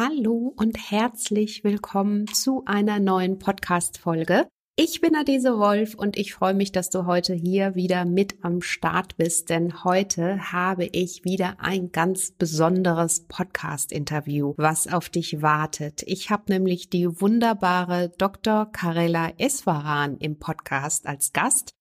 Hallo und herzlich willkommen zu einer neuen Podcast-Folge. Ich bin Adese Wolf und ich freue mich, dass du heute hier wieder mit am Start bist, denn heute habe ich wieder ein ganz besonderes Podcast-Interview, was auf dich wartet. Ich habe nämlich die wunderbare Dr. Karela Eswaran im Podcast als Gast.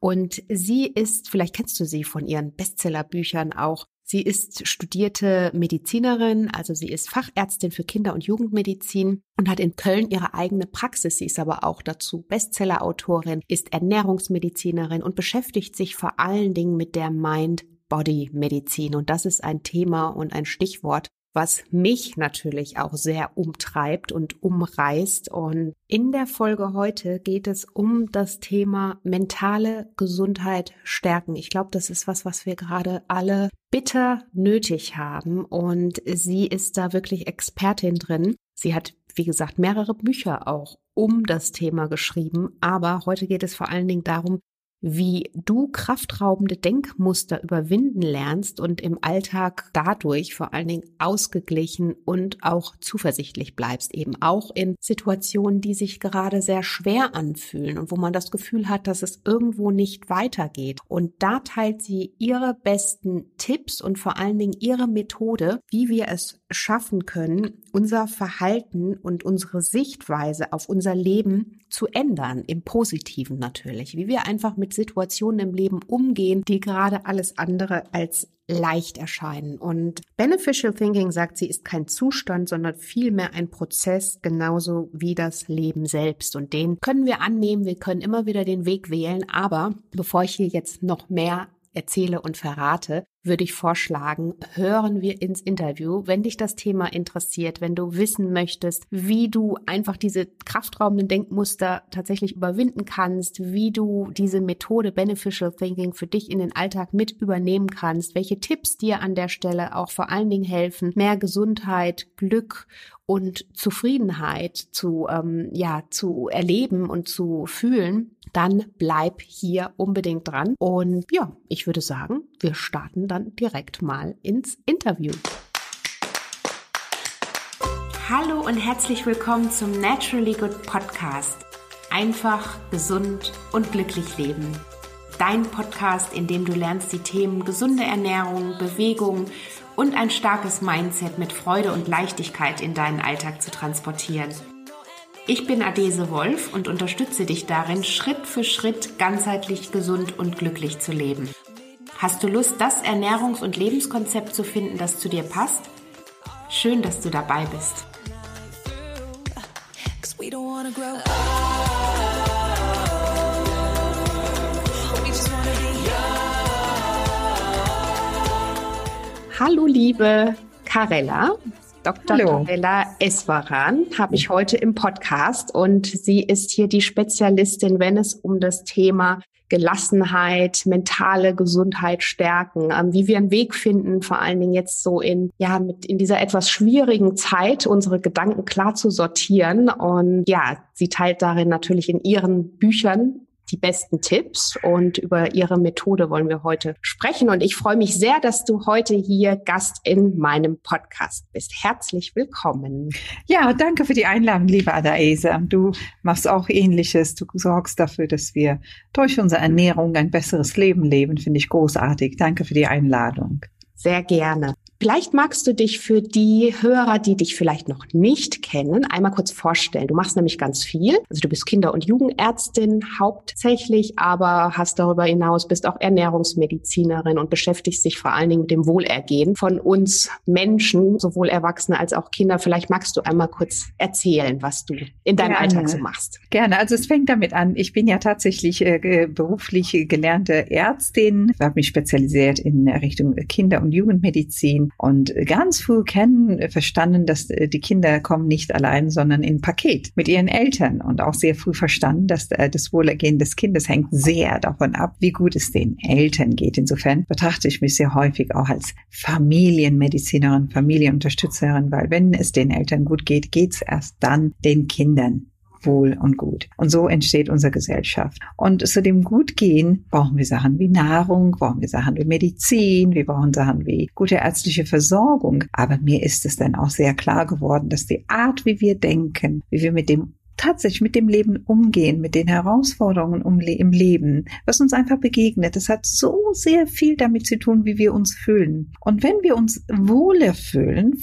Und sie ist, vielleicht kennst du sie von ihren Bestsellerbüchern auch, Sie ist studierte Medizinerin, also sie ist Fachärztin für Kinder- und Jugendmedizin und hat in Köln ihre eigene Praxis. Sie ist aber auch dazu Bestsellerautorin, ist Ernährungsmedizinerin und beschäftigt sich vor allen Dingen mit der Mind-Body-Medizin. Und das ist ein Thema und ein Stichwort, was mich natürlich auch sehr umtreibt und umreißt. Und in der Folge heute geht es um das Thema mentale Gesundheit stärken. Ich glaube, das ist was, was wir gerade alle bitter nötig haben. Und sie ist da wirklich Expertin drin. Sie hat, wie gesagt, mehrere Bücher auch um das Thema geschrieben. Aber heute geht es vor allen Dingen darum, wie du kraftraubende Denkmuster überwinden lernst und im Alltag dadurch vor allen Dingen ausgeglichen und auch zuversichtlich bleibst, eben auch in Situationen, die sich gerade sehr schwer anfühlen und wo man das Gefühl hat, dass es irgendwo nicht weitergeht. Und da teilt sie ihre besten Tipps und vor allen Dingen ihre Methode, wie wir es schaffen können, unser Verhalten und unsere Sichtweise auf unser Leben zu ändern, im Positiven natürlich, wie wir einfach mit Situationen im Leben umgehen, die gerade alles andere als leicht erscheinen. Und Beneficial Thinking, sagt sie, ist kein Zustand, sondern vielmehr ein Prozess, genauso wie das Leben selbst. Und den können wir annehmen, wir können immer wieder den Weg wählen. Aber bevor ich hier jetzt noch mehr erzähle und verrate, würde ich vorschlagen, hören wir ins Interview. Wenn dich das Thema interessiert, wenn du wissen möchtest, wie du einfach diese kraftraubenden Denkmuster tatsächlich überwinden kannst, wie du diese Methode Beneficial Thinking für dich in den Alltag mit übernehmen kannst, welche Tipps dir an der Stelle auch vor allen Dingen helfen, mehr Gesundheit, Glück und Zufriedenheit zu, ähm, ja, zu erleben und zu fühlen, dann bleib hier unbedingt dran. Und ja, ich würde sagen, wir starten dann direkt mal ins Interview. Hallo und herzlich willkommen zum Naturally Good Podcast. Einfach, gesund und glücklich leben. Dein Podcast, in dem du lernst, die Themen gesunde Ernährung, Bewegung, und ein starkes Mindset mit Freude und Leichtigkeit in deinen Alltag zu transportieren. Ich bin Adese Wolf und unterstütze dich darin, Schritt für Schritt ganzheitlich gesund und glücklich zu leben. Hast du Lust, das Ernährungs- und Lebenskonzept zu finden, das zu dir passt? Schön, dass du dabei bist. Hallo, liebe Karella. Dr. Hallo. Karella Eswaran habe ich heute im Podcast und sie ist hier die Spezialistin, wenn es um das Thema Gelassenheit, mentale Gesundheit stärken, ähm, wie wir einen Weg finden, vor allen Dingen jetzt so in, ja, mit in dieser etwas schwierigen Zeit unsere Gedanken klar zu sortieren. Und ja, sie teilt darin natürlich in ihren Büchern die besten Tipps und über ihre Methode wollen wir heute sprechen. Und ich freue mich sehr, dass du heute hier Gast in meinem Podcast bist. Herzlich willkommen. Ja, danke für die Einladung, liebe Adaese. Du machst auch Ähnliches. Du sorgst dafür, dass wir durch unsere Ernährung ein besseres Leben leben. Finde ich großartig. Danke für die Einladung. Sehr gerne. Vielleicht magst du dich für die Hörer, die dich vielleicht noch nicht kennen, einmal kurz vorstellen. Du machst nämlich ganz viel. Also du bist Kinder- und Jugendärztin hauptsächlich, aber hast darüber hinaus, bist auch Ernährungsmedizinerin und beschäftigst dich vor allen Dingen mit dem Wohlergehen von uns Menschen, sowohl Erwachsene als auch Kinder. Vielleicht magst du einmal kurz erzählen, was du in deinem Gerne. Alltag so machst. Gerne. Also es fängt damit an. Ich bin ja tatsächlich äh, beruflich gelernte Ärztin. Ich habe mich spezialisiert in Richtung Kinder- und Jugendmedizin und ganz früh kennen, äh, verstanden, dass äh, die Kinder kommen nicht allein, sondern in Paket mit ihren Eltern und auch sehr früh verstanden, dass äh, das Wohlergehen des Kindes hängt sehr davon ab, wie gut es den Eltern geht. Insofern betrachte ich mich sehr häufig auch als Familienmedizinerin, Familienunterstützerin, weil wenn es den Eltern gut geht, geht es erst dann den Kindern wohl und gut. Und so entsteht unsere Gesellschaft. Und zu dem Gutgehen brauchen wir Sachen wie Nahrung, brauchen wir Sachen wie Medizin, wir brauchen Sachen wie gute ärztliche Versorgung. Aber mir ist es dann auch sehr klar geworden, dass die Art, wie wir denken, wie wir mit dem tatsächlich mit dem Leben umgehen, mit den Herausforderungen im Leben, was uns einfach begegnet. Das hat so sehr viel damit zu tun, wie wir uns fühlen. Und wenn wir uns wohler fühlen,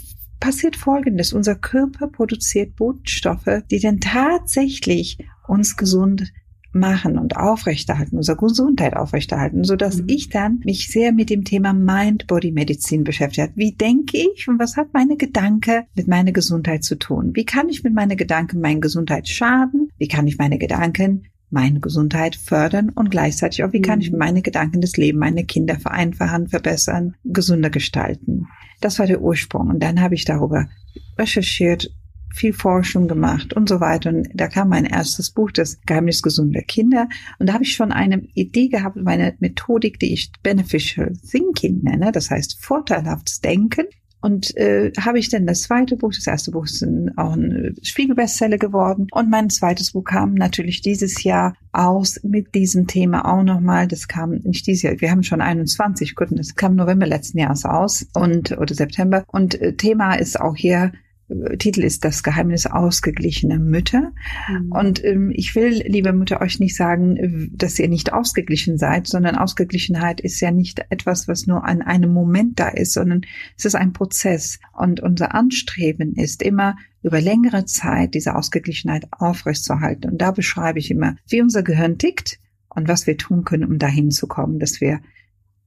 passiert Folgendes. Unser Körper produziert Botenstoffe, die dann tatsächlich uns gesund machen und aufrechterhalten, unsere Gesundheit aufrechterhalten, so dass mhm. ich dann mich sehr mit dem Thema Mind-Body-Medizin beschäftigt habe. Wie denke ich und was hat meine Gedanke mit meiner Gesundheit zu tun? Wie kann ich mit meinen Gedanken meine Gesundheit schaden? Wie kann ich meine Gedanken meine Gesundheit fördern und gleichzeitig auch, wie kann ich mhm. meine Gedanken des Lebens, meine Kinder vereinfachen, verbessern, gesünder gestalten. Das war der Ursprung. Und dann habe ich darüber recherchiert, viel Forschung gemacht und so weiter. Und da kam mein erstes Buch, das Geheimnis gesunder Kinder. Und da habe ich schon eine Idee gehabt, meine Methodik, die ich Beneficial Thinking nenne, das heißt vorteilhaftes Denken. Und äh, habe ich dann das zweite Buch, das erste Buch ist auch ein Spiegelbestseller geworden. Und mein zweites Buch kam natürlich dieses Jahr aus mit diesem Thema auch nochmal. Das kam nicht dieses Jahr, wir haben schon 21, gut, das kam November letzten Jahres aus und oder September. Und äh, Thema ist auch hier Titel ist Das Geheimnis ausgeglichener Mütter. Mhm. Und ähm, ich will, liebe Mütter, euch nicht sagen, dass ihr nicht ausgeglichen seid, sondern Ausgeglichenheit ist ja nicht etwas, was nur an einem Moment da ist, sondern es ist ein Prozess. Und unser Anstreben ist immer, über längere Zeit diese Ausgeglichenheit aufrechtzuerhalten. Und da beschreibe ich immer, wie unser Gehirn tickt und was wir tun können, um dahin zu kommen, dass wir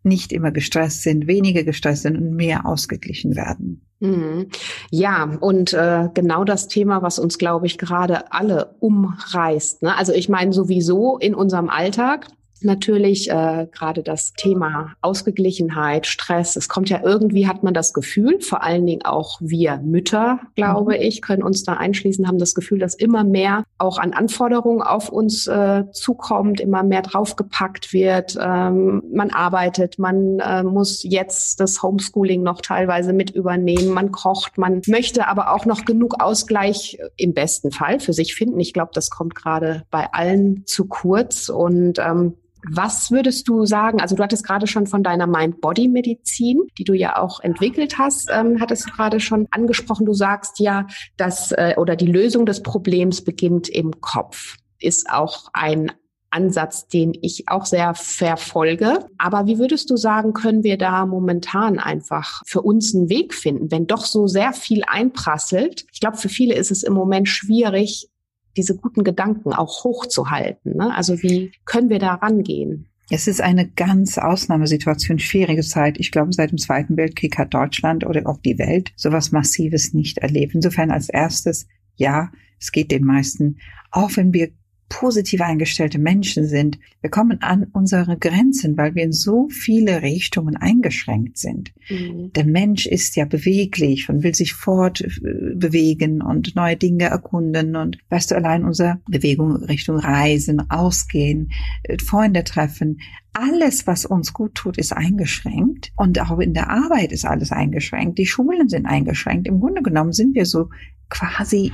nicht immer gestresst sind, weniger gestresst sind und mehr ausgeglichen werden. Mhm. Ja, und äh, genau das Thema, was uns, glaube ich, gerade alle umreißt. Ne? Also ich meine sowieso in unserem Alltag, natürlich äh, gerade das Thema Ausgeglichenheit, Stress. Es kommt ja irgendwie, hat man das Gefühl, vor allen Dingen auch wir Mütter, glaube mhm. ich, können uns da einschließen, haben das Gefühl, dass immer mehr auch an Anforderungen auf uns äh, zukommt, immer mehr draufgepackt wird. Ähm, man arbeitet, man äh, muss jetzt das Homeschooling noch teilweise mit übernehmen, man kocht, man möchte aber auch noch genug Ausgleich im besten Fall für sich finden. Ich glaube, das kommt gerade bei allen zu kurz und ähm, was würdest du sagen? Also du hattest gerade schon von deiner Mind-Body-Medizin, die du ja auch entwickelt hast, ähm, hattest du gerade schon angesprochen. Du sagst ja, dass äh, oder die Lösung des Problems beginnt im Kopf. Ist auch ein Ansatz, den ich auch sehr verfolge. Aber wie würdest du sagen, können wir da momentan einfach für uns einen Weg finden, wenn doch so sehr viel einprasselt? Ich glaube, für viele ist es im Moment schwierig, diese guten Gedanken auch hochzuhalten. Ne? Also wie können wir da rangehen? Es ist eine ganz Ausnahmesituation, schwierige Zeit. Ich glaube, seit dem Zweiten Weltkrieg hat Deutschland oder auch die Welt sowas Massives nicht erlebt. Insofern als erstes, ja, es geht den meisten, auch wenn wir positiv eingestellte Menschen sind. Wir kommen an unsere Grenzen, weil wir in so viele Richtungen eingeschränkt sind. Mhm. Der Mensch ist ja beweglich und will sich fortbewegen und neue Dinge erkunden und weißt du, allein unsere Bewegung Richtung Reisen, Ausgehen, äh, Freunde treffen, alles, was uns gut tut, ist eingeschränkt. Und auch in der Arbeit ist alles eingeschränkt. Die Schulen sind eingeschränkt. Im Grunde genommen sind wir so quasi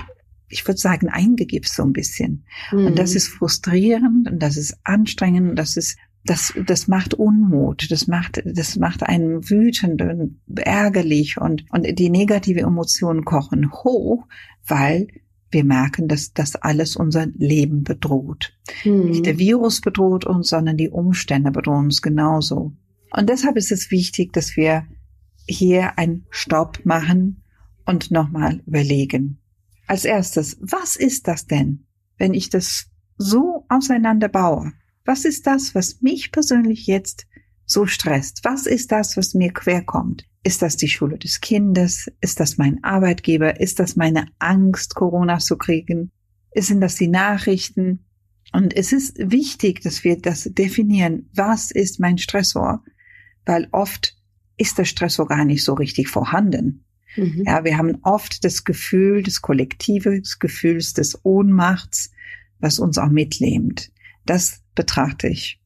ich würde sagen, eingegipst so ein bisschen. Mhm. Und das mhm. ist frustrierend und das ist anstrengend und das ist das, das macht Unmut, das macht, das macht einen wütend und ärgerlich und, und die negative Emotionen kochen hoch, weil wir merken, dass das alles unser Leben bedroht. Mhm. Nicht der Virus bedroht uns, sondern die Umstände bedrohen uns genauso. Und deshalb ist es wichtig, dass wir hier einen Stopp machen und nochmal überlegen. Als erstes, was ist das denn, wenn ich das so auseinanderbaue? Was ist das, was mich persönlich jetzt so stresst? Was ist das, was mir querkommt? Ist das die Schule des Kindes? Ist das mein Arbeitgeber? Ist das meine Angst, Corona zu kriegen? Sind das die Nachrichten? Und es ist wichtig, dass wir das definieren. Was ist mein Stressor? Weil oft ist der Stressor gar nicht so richtig vorhanden. Mhm. Ja, wir haben oft das Gefühl des Kollektives, Gefühls des Ohnmachts, was uns auch mitlebt. Das betrachte ich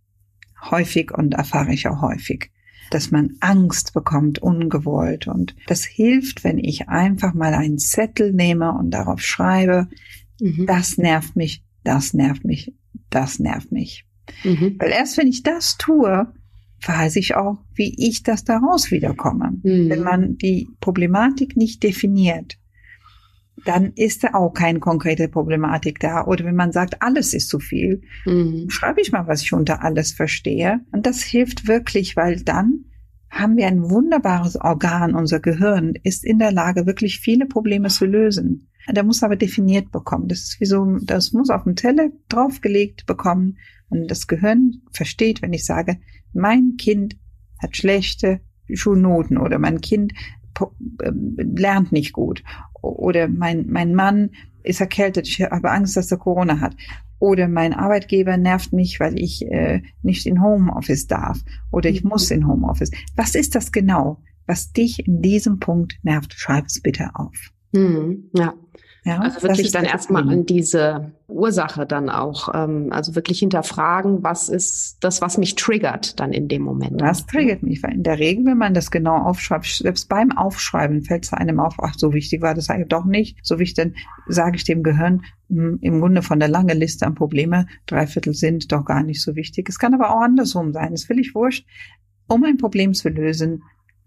häufig und erfahre ich auch häufig, dass man Angst bekommt, ungewollt. Und das hilft, wenn ich einfach mal einen Zettel nehme und darauf schreibe, mhm. das nervt mich, das nervt mich, das nervt mich. Mhm. Weil erst wenn ich das tue, weiß ich auch, wie ich das daraus wiederkomme. Mhm. Wenn man die Problematik nicht definiert, dann ist da auch keine konkrete Problematik da. Oder wenn man sagt, alles ist zu viel, mhm. schreibe ich mal, was ich unter alles verstehe. Und das hilft wirklich, weil dann haben wir ein wunderbares Organ. Unser Gehirn ist in der Lage, wirklich viele Probleme zu lösen. Der muss aber definiert bekommen. Das ist wie so, das muss auf dem Teller draufgelegt bekommen. Und das Gehirn versteht, wenn ich sage, mein Kind hat schlechte Schulnoten oder mein Kind ähm, lernt nicht gut oder mein, mein Mann ist erkältet, ich habe Angst, dass er Corona hat oder mein Arbeitgeber nervt mich, weil ich äh, nicht in Homeoffice darf oder ich mhm. muss in Homeoffice. Was ist das genau, was dich in diesem Punkt nervt? Schreib es bitte auf. Mhm, ja. Ja, also wirklich dann erstmal an diese Ursache dann auch, ähm, also wirklich hinterfragen, was ist das, was mich triggert dann in dem Moment. Was triggert mich? Weil in der Regel, wenn man das genau aufschreibt, selbst beim Aufschreiben fällt es einem auf, ach, so wichtig war das eigentlich doch nicht. So wichtig, dann sage ich dem Gehirn, hm, im Grunde von der langen Liste an Probleme, drei Viertel sind doch gar nicht so wichtig. Es kann aber auch andersrum sein, das ist völlig wurscht. Um ein Problem zu lösen,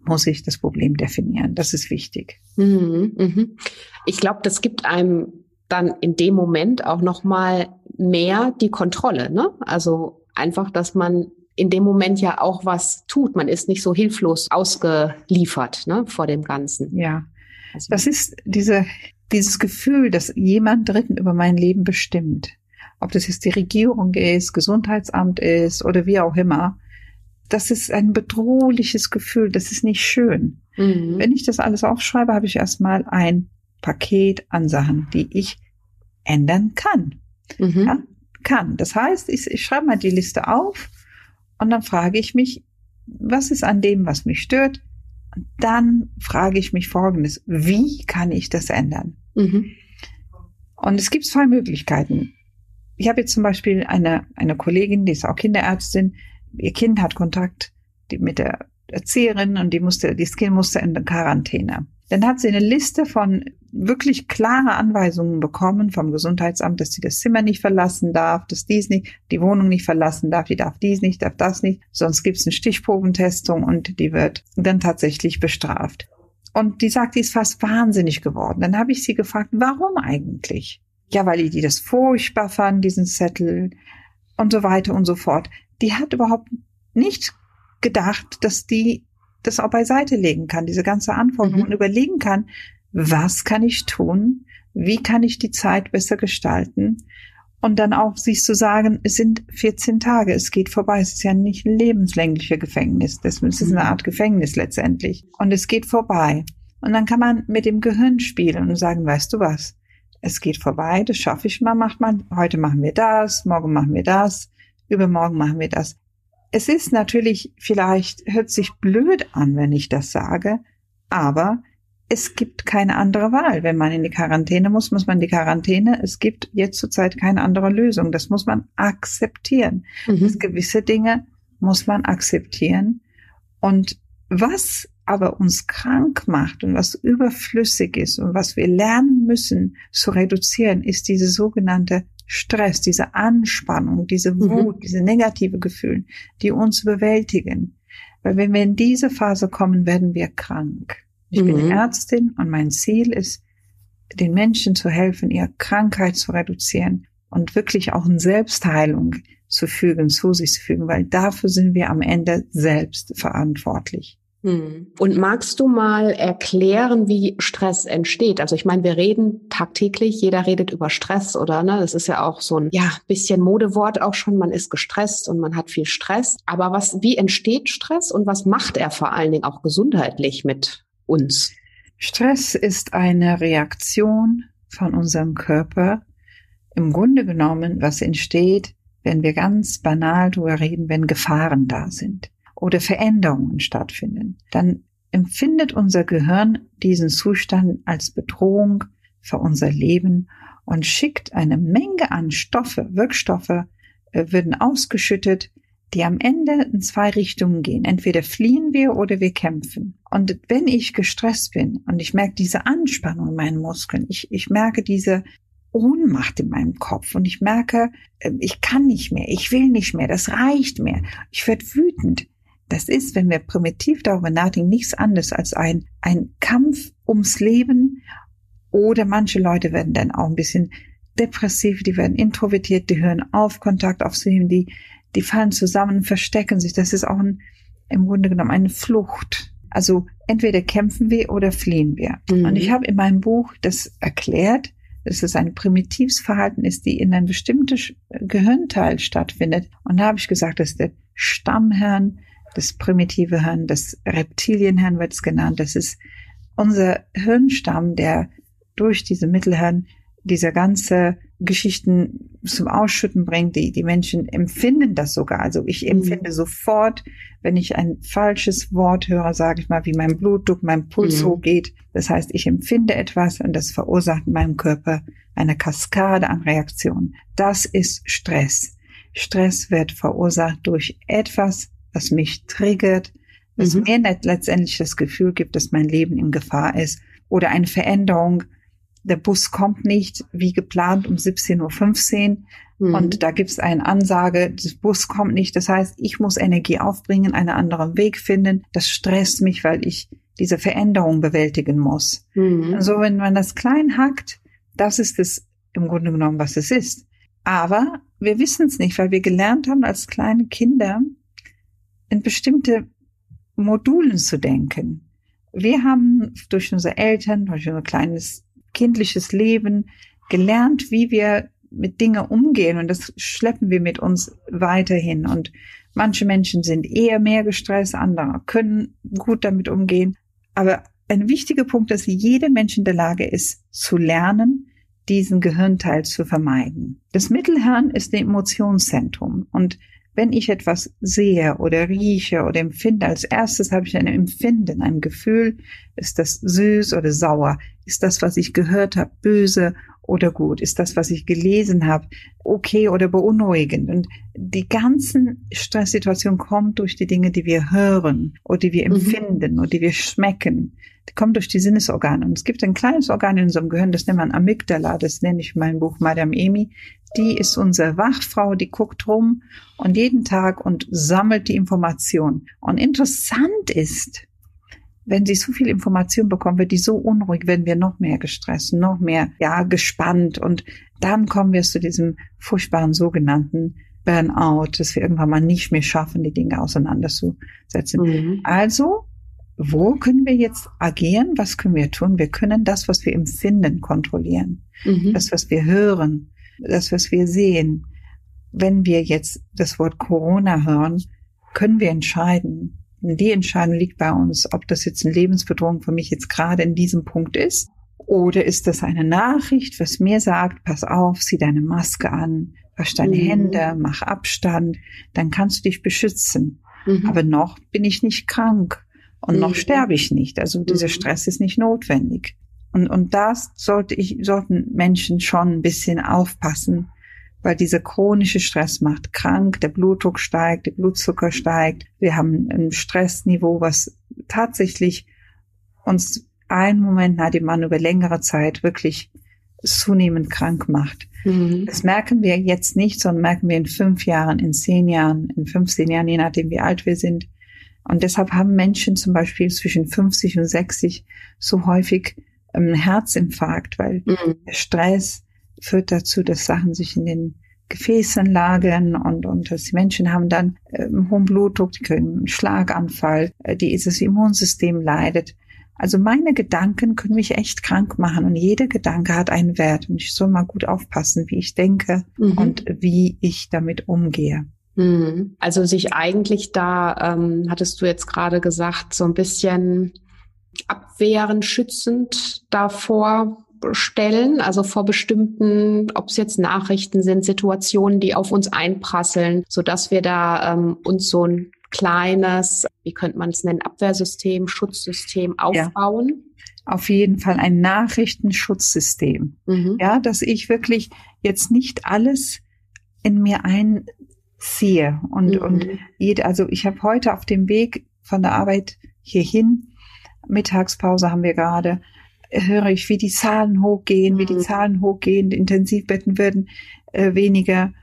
muss ich das Problem definieren. Das ist wichtig. Mhm, mhm. Ich glaube, das gibt einem dann in dem Moment auch noch mal mehr die Kontrolle. Ne? Also einfach, dass man in dem Moment ja auch was tut. Man ist nicht so hilflos ausgeliefert ne, vor dem Ganzen. Ja, also. das ist diese, dieses Gefühl, dass jemand Dritten über mein Leben bestimmt. Ob das jetzt die Regierung ist, Gesundheitsamt ist oder wie auch immer das ist ein bedrohliches Gefühl, das ist nicht schön. Mhm. Wenn ich das alles aufschreibe, habe ich erstmal ein Paket an Sachen, die ich ändern kann. Mhm. Ja, kann. Das heißt, ich, ich schreibe mal die Liste auf und dann frage ich mich, was ist an dem, was mich stört? Und dann frage ich mich Folgendes, wie kann ich das ändern? Mhm. Und es gibt zwei Möglichkeiten. Ich habe jetzt zum Beispiel eine, eine Kollegin, die ist auch Kinderärztin, ihr Kind hat Kontakt mit der Erzieherin und die musste, das Kind musste in Quarantäne. Dann hat sie eine Liste von wirklich klare Anweisungen bekommen vom Gesundheitsamt, dass sie das Zimmer nicht verlassen darf, dass dies nicht, die Wohnung nicht verlassen darf, die darf dies nicht, darf das nicht. Sonst gibt es eine Stichprobentestung und die wird dann tatsächlich bestraft. Und die sagt, die ist fast wahnsinnig geworden. Dann habe ich sie gefragt, warum eigentlich? Ja, weil die das furchtbar fand, diesen Zettel und so weiter und so fort die hat überhaupt nicht gedacht, dass die das auch beiseite legen kann, diese ganze Anforderung mhm. und überlegen kann, was kann ich tun? Wie kann ich die Zeit besser gestalten? Und dann auch sich zu sagen, es sind 14 Tage, es geht vorbei. Es ist ja nicht ein lebenslänglicher Gefängnis. Das ist eine mhm. Art Gefängnis letztendlich. Und es geht vorbei. Und dann kann man mit dem Gehirn spielen und sagen, weißt du was? Es geht vorbei, das schaffe ich mal, macht man. Heute machen wir das, morgen machen wir das übermorgen machen wir das. Es ist natürlich, vielleicht hört sich blöd an, wenn ich das sage, aber es gibt keine andere Wahl. Wenn man in die Quarantäne muss, muss man in die Quarantäne. Es gibt jetzt zurzeit keine andere Lösung. Das muss man akzeptieren. Mhm. gewisse Dinge muss man akzeptieren. Und was aber uns krank macht und was überflüssig ist und was wir lernen müssen zu reduzieren, ist diese sogenannte Stress, diese Anspannung, diese mhm. Wut, mhm. diese negative Gefühle, die uns bewältigen. Weil wenn wir in diese Phase kommen, werden wir krank. Ich mhm. bin Ärztin und mein Ziel ist, den Menschen zu helfen, ihre Krankheit zu reduzieren und wirklich auch in Selbstheilung zu fügen, zu sich zu fügen, weil dafür sind wir am Ende selbst verantwortlich. Hm. Und magst du mal erklären, wie Stress entsteht? Also ich meine, wir reden tagtäglich, jeder redet über Stress oder ne, das ist ja auch so ein ja bisschen Modewort auch schon. Man ist gestresst und man hat viel Stress. Aber was, wie entsteht Stress und was macht er vor allen Dingen auch gesundheitlich mit uns? Stress ist eine Reaktion von unserem Körper. Im Grunde genommen, was entsteht, wenn wir ganz banal drüber reden, wenn Gefahren da sind oder Veränderungen stattfinden, dann empfindet unser Gehirn diesen Zustand als Bedrohung für unser Leben und schickt eine Menge an Stoffe, Wirkstoffe äh, werden ausgeschüttet, die am Ende in zwei Richtungen gehen. Entweder fliehen wir oder wir kämpfen. Und wenn ich gestresst bin und ich merke diese Anspannung in meinen Muskeln, ich, ich merke diese Ohnmacht in meinem Kopf und ich merke, äh, ich kann nicht mehr, ich will nicht mehr, das reicht mir. Ich werde wütend. Das ist, wenn wir primitiv darüber nachdenken, nichts anderes als ein, ein Kampf ums Leben. Oder manche Leute werden dann auch ein bisschen depressiv, die werden introvertiert, die hören auf, Kontakt aufzunehmen, die, die fallen zusammen, verstecken sich. Das ist auch ein, im Grunde genommen eine Flucht. Also entweder kämpfen wir oder fliehen wir. Mhm. Und ich habe in meinem Buch das erklärt, dass es ein primitives Verhalten ist, die in einem bestimmten Gehirnteil stattfindet. Und da habe ich gesagt, dass der Stammhirn, das primitive Hirn, das Reptilienhirn wird es genannt, das ist unser Hirnstamm, der durch diese Mittelhirn dieser ganze Geschichten zum Ausschütten bringt. Die, die Menschen empfinden das sogar. Also ich mhm. empfinde mhm. sofort, wenn ich ein falsches Wort höre, sage ich mal, wie mein Blutdruck, mein Puls mhm. hochgeht. Das heißt, ich empfinde etwas und das verursacht in meinem Körper eine Kaskade an Reaktionen. Das ist Stress. Stress wird verursacht durch etwas, was mich triggert, was mhm. mir letztendlich das Gefühl gibt, dass mein Leben in Gefahr ist oder eine Veränderung, der Bus kommt nicht wie geplant um 17.15 Uhr. Mhm. Und da gibt es eine Ansage, der Bus kommt nicht. Das heißt, ich muss Energie aufbringen, einen anderen Weg finden. Das stresst mich, weil ich diese Veränderung bewältigen muss. Mhm. Also wenn man das klein hackt, das ist es im Grunde genommen, was es ist. Aber wir wissen es nicht, weil wir gelernt haben, als kleine Kinder in bestimmte Modulen zu denken. Wir haben durch unsere Eltern, durch unser kleines kindliches Leben gelernt, wie wir mit Dingen umgehen und das schleppen wir mit uns weiterhin. Und manche Menschen sind eher mehr gestresst, andere können gut damit umgehen. Aber ein wichtiger Punkt ist, jeder Mensch in der Lage ist, zu lernen, diesen Gehirnteil zu vermeiden. Das Mittelhirn ist ein Emotionszentrum und wenn ich etwas sehe oder rieche oder empfinde, als erstes habe ich ein Empfinden, ein Gefühl, ist das süß oder sauer, ist das, was ich gehört habe, böse oder gut, ist das, was ich gelesen habe, okay oder beunruhigend. Und die ganzen Stresssituationen kommen durch die Dinge, die wir hören oder die wir mhm. empfinden mhm. oder die wir schmecken. Die kommen durch die Sinnesorgane. Und es gibt ein kleines Organ in unserem Gehirn, das nennt man Amygdala, das nenne ich in meinem Buch Madame Emi. Die ist unsere Wachfrau, die guckt rum und jeden Tag und sammelt die Information. Und interessant ist, wenn sie so viel Information bekommen, wird die so unruhig, werden wir noch mehr gestresst, noch mehr, ja, gespannt. Und dann kommen wir zu diesem furchtbaren sogenannten Burnout, dass wir irgendwann mal nicht mehr schaffen, die Dinge auseinanderzusetzen. Mhm. Also, wo können wir jetzt agieren? Was können wir tun? Wir können das, was wir empfinden, kontrollieren. Mhm. Das, was wir hören, das, was wir sehen. Wenn wir jetzt das Wort Corona hören, können wir entscheiden, die Entscheidung liegt bei uns, ob das jetzt eine Lebensbedrohung für mich jetzt gerade in diesem Punkt ist oder ist das eine Nachricht, was mir sagt, pass auf, zieh deine Maske an, wasch deine mhm. Hände, mach Abstand, dann kannst du dich beschützen. Mhm. Aber noch bin ich nicht krank und mhm. noch sterbe ich nicht. Also dieser mhm. Stress ist nicht notwendig. Und, und das sollte ich, sollten Menschen schon ein bisschen aufpassen, weil dieser chronische Stress macht krank, der Blutdruck steigt, der Blutzucker steigt. Wir haben ein Stressniveau, was tatsächlich uns einen Moment nach dem Mann über längere Zeit wirklich zunehmend krank macht. Mhm. Das merken wir jetzt nicht, sondern merken wir in fünf Jahren, in zehn Jahren, in 15 Jahren, je nachdem wie alt wir sind. Und deshalb haben Menschen zum Beispiel zwischen 50 und 60 so häufig einen Herzinfarkt, weil mhm. der Stress führt dazu, dass Sachen sich in den Gefäßen lagern und, und dass die Menschen haben dann äh, hohen Blutdruck, die kriegen einen Schlaganfall, äh, die, das Immunsystem leidet. Also meine Gedanken können mich echt krank machen und jeder Gedanke hat einen Wert und ich soll mal gut aufpassen, wie ich denke mhm. und wie ich damit umgehe. Mhm. Also sich eigentlich da, ähm, hattest du jetzt gerade gesagt, so ein bisschen abwehrend, schützend davor stellen, also vor bestimmten, ob es jetzt Nachrichten sind, Situationen, die auf uns einprasseln, so dass wir da ähm, uns so ein kleines, wie könnte man es nennen, Abwehrsystem, Schutzsystem aufbauen. Ja auf jeden Fall ein Nachrichtenschutzsystem. Mhm. Ja, dass ich wirklich jetzt nicht alles in mir einziehe und, mhm. und jede, also ich habe heute auf dem Weg von der Arbeit hierhin, Mittagspause haben wir gerade, höre ich, wie die Zahlen hochgehen, wie die Mhm. Zahlen hochgehen, Intensivbetten werden äh, weniger.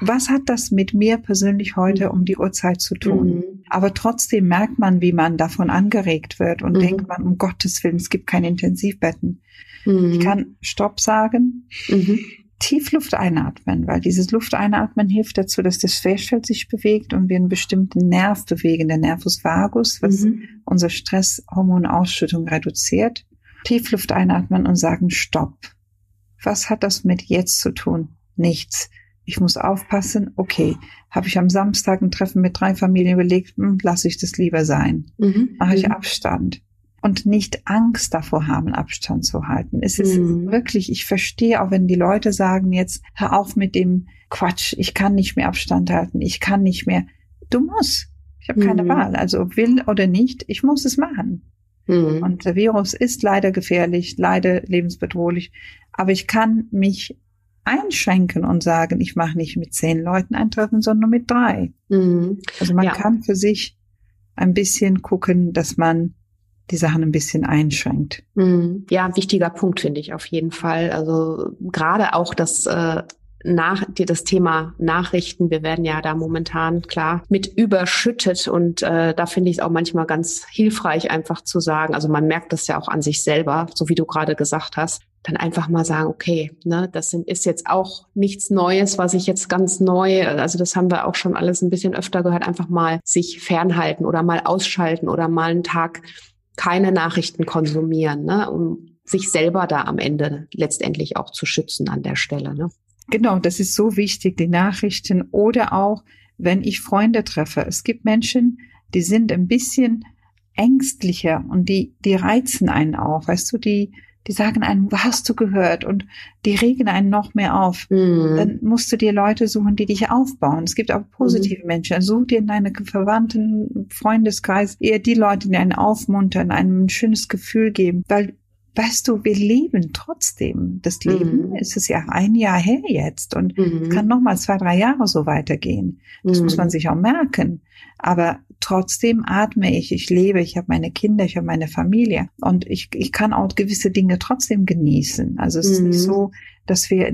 Was hat das mit mir persönlich heute um die Uhrzeit zu tun? Mhm. Aber trotzdem merkt man, wie man davon angeregt wird und Mhm. denkt man, um Gottes Willen, es gibt keine Intensivbetten. Mhm. Ich kann Stopp sagen, Mhm. Tief Luft einatmen, weil dieses Lufteinatmen hilft dazu, dass das Schwerfeld sich bewegt und wir einen bestimmten Nerv bewegen, der Nervus vagus, was Mhm. unsere Stresshormonausschüttung reduziert. Tief Luft einatmen und sagen Stopp. Was hat das mit jetzt zu tun? Nichts. Ich muss aufpassen. Okay, habe ich am Samstag ein Treffen mit drei Familien überlegt, hm, lasse ich das lieber sein. Mhm. Mache ich Mhm. Abstand. Und nicht Angst davor haben, Abstand zu halten. Es ist Mhm. wirklich, ich verstehe auch, wenn die Leute sagen jetzt, hör auf mit dem Quatsch, ich kann nicht mehr Abstand halten, ich kann nicht mehr. Du musst. Ich habe keine Mhm. Wahl. Also will oder nicht, ich muss es machen. Mhm. Und der Virus ist leider gefährlich, leider lebensbedrohlich. Aber ich kann mich einschränken und sagen, ich mache nicht mit zehn Leuten ein Treffen, sondern mit drei. Mhm. Also man Ja. kann für sich ein bisschen gucken, dass man die Sachen ein bisschen einschränkt. Mhm. Ja, wichtiger Punkt finde ich auf jeden Fall. Also gerade auch das äh, nach das Thema Nachrichten. Wir werden ja da momentan klar mit überschüttet und äh, da finde ich es auch manchmal ganz hilfreich, einfach zu sagen. Also man merkt das ja auch an sich selber, so wie du gerade gesagt hast. Dann einfach mal sagen, okay, ne, das sind, ist jetzt auch nichts Neues, was ich jetzt ganz neu, also das haben wir auch schon alles ein bisschen öfter gehört, einfach mal sich fernhalten oder mal ausschalten oder mal einen Tag keine Nachrichten konsumieren, ne, um sich selber da am Ende letztendlich auch zu schützen an der Stelle. Ne? Genau, das ist so wichtig, die Nachrichten oder auch, wenn ich Freunde treffe. Es gibt Menschen, die sind ein bisschen ängstlicher und die, die reizen einen auch, weißt du, die, die sagen einem, was hast du gehört? Und die regen einen noch mehr auf. Mhm. Dann musst du dir Leute suchen, die dich aufbauen. Es gibt auch positive Menschen. Such dir in deinem Verwandten, Freundeskreis eher die Leute, die einen aufmuntern, einem ein schönes Gefühl geben. Weil, weißt du, wir leben trotzdem. Das Leben Mhm. ist es ja ein Jahr her jetzt und Mhm. es kann noch mal zwei, drei Jahre so weitergehen. Das Mhm. muss man sich auch merken. Aber trotzdem atme ich, ich lebe, ich habe meine Kinder, ich habe meine Familie und ich, ich kann auch gewisse Dinge trotzdem genießen. Also es ist Mhm. nicht so, dass wir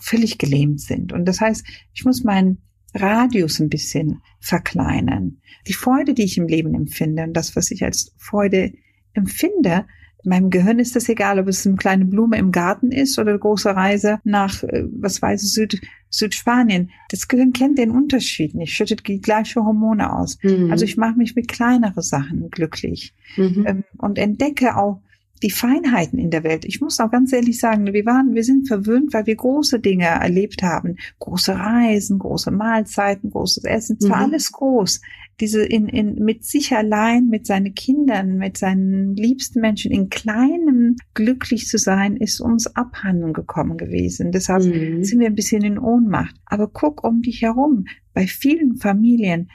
völlig gelähmt sind. Und das heißt, ich muss meinen Radius ein bisschen verkleinern. Die Freude, die ich im Leben empfinde und das, was ich als Freude empfinde, meinem Gehirn ist das egal, ob es eine kleine Blume im Garten ist oder eine große Reise nach, äh, was weiß ich, Süd, Südspanien. Das Gehirn kennt den Unterschied nicht, schüttet die gleiche Hormone aus. Mhm. Also ich mache mich mit kleineren Sachen glücklich Mhm. ähm, und entdecke auch die Feinheiten in der Welt. Ich muss auch ganz ehrlich sagen, wir waren, wir sind verwöhnt, weil wir große Dinge erlebt haben. Große Reisen, große Mahlzeiten, großes Essen. Es war Mhm. alles groß. Diese in, in, mit sich allein, mit seinen Kindern, mit seinen liebsten Menschen in kleinem glücklich zu sein, ist uns abhanden gekommen gewesen. Deshalb Mhm. sind wir ein bisschen in Ohnmacht. Aber guck um dich herum. Bei vielen Familien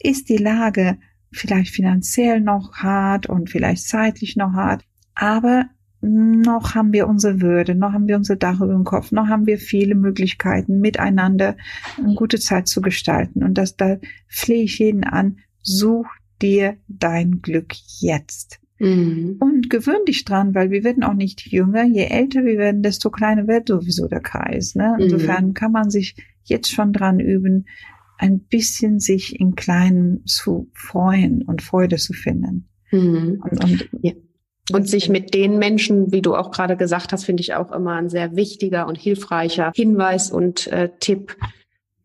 ist die Lage vielleicht finanziell noch hart und vielleicht zeitlich noch hart. Aber noch haben wir unsere Würde, noch haben wir unser Dach über dem Kopf, noch haben wir viele Möglichkeiten, miteinander eine gute Zeit zu gestalten. Und das, da flehe ich jeden an, such dir dein Glück jetzt. Mhm. Und gewöhn dich dran, weil wir werden auch nicht jünger. Je älter wir werden, desto kleiner wird sowieso der Kreis. Ne? Insofern kann man sich jetzt schon dran üben, ein bisschen sich in Kleinem zu freuen und Freude zu finden. Mhm. Und, und, Ja. Und sich mit den Menschen, wie du auch gerade gesagt hast, finde ich auch immer ein sehr wichtiger und hilfreicher Hinweis und äh, Tipp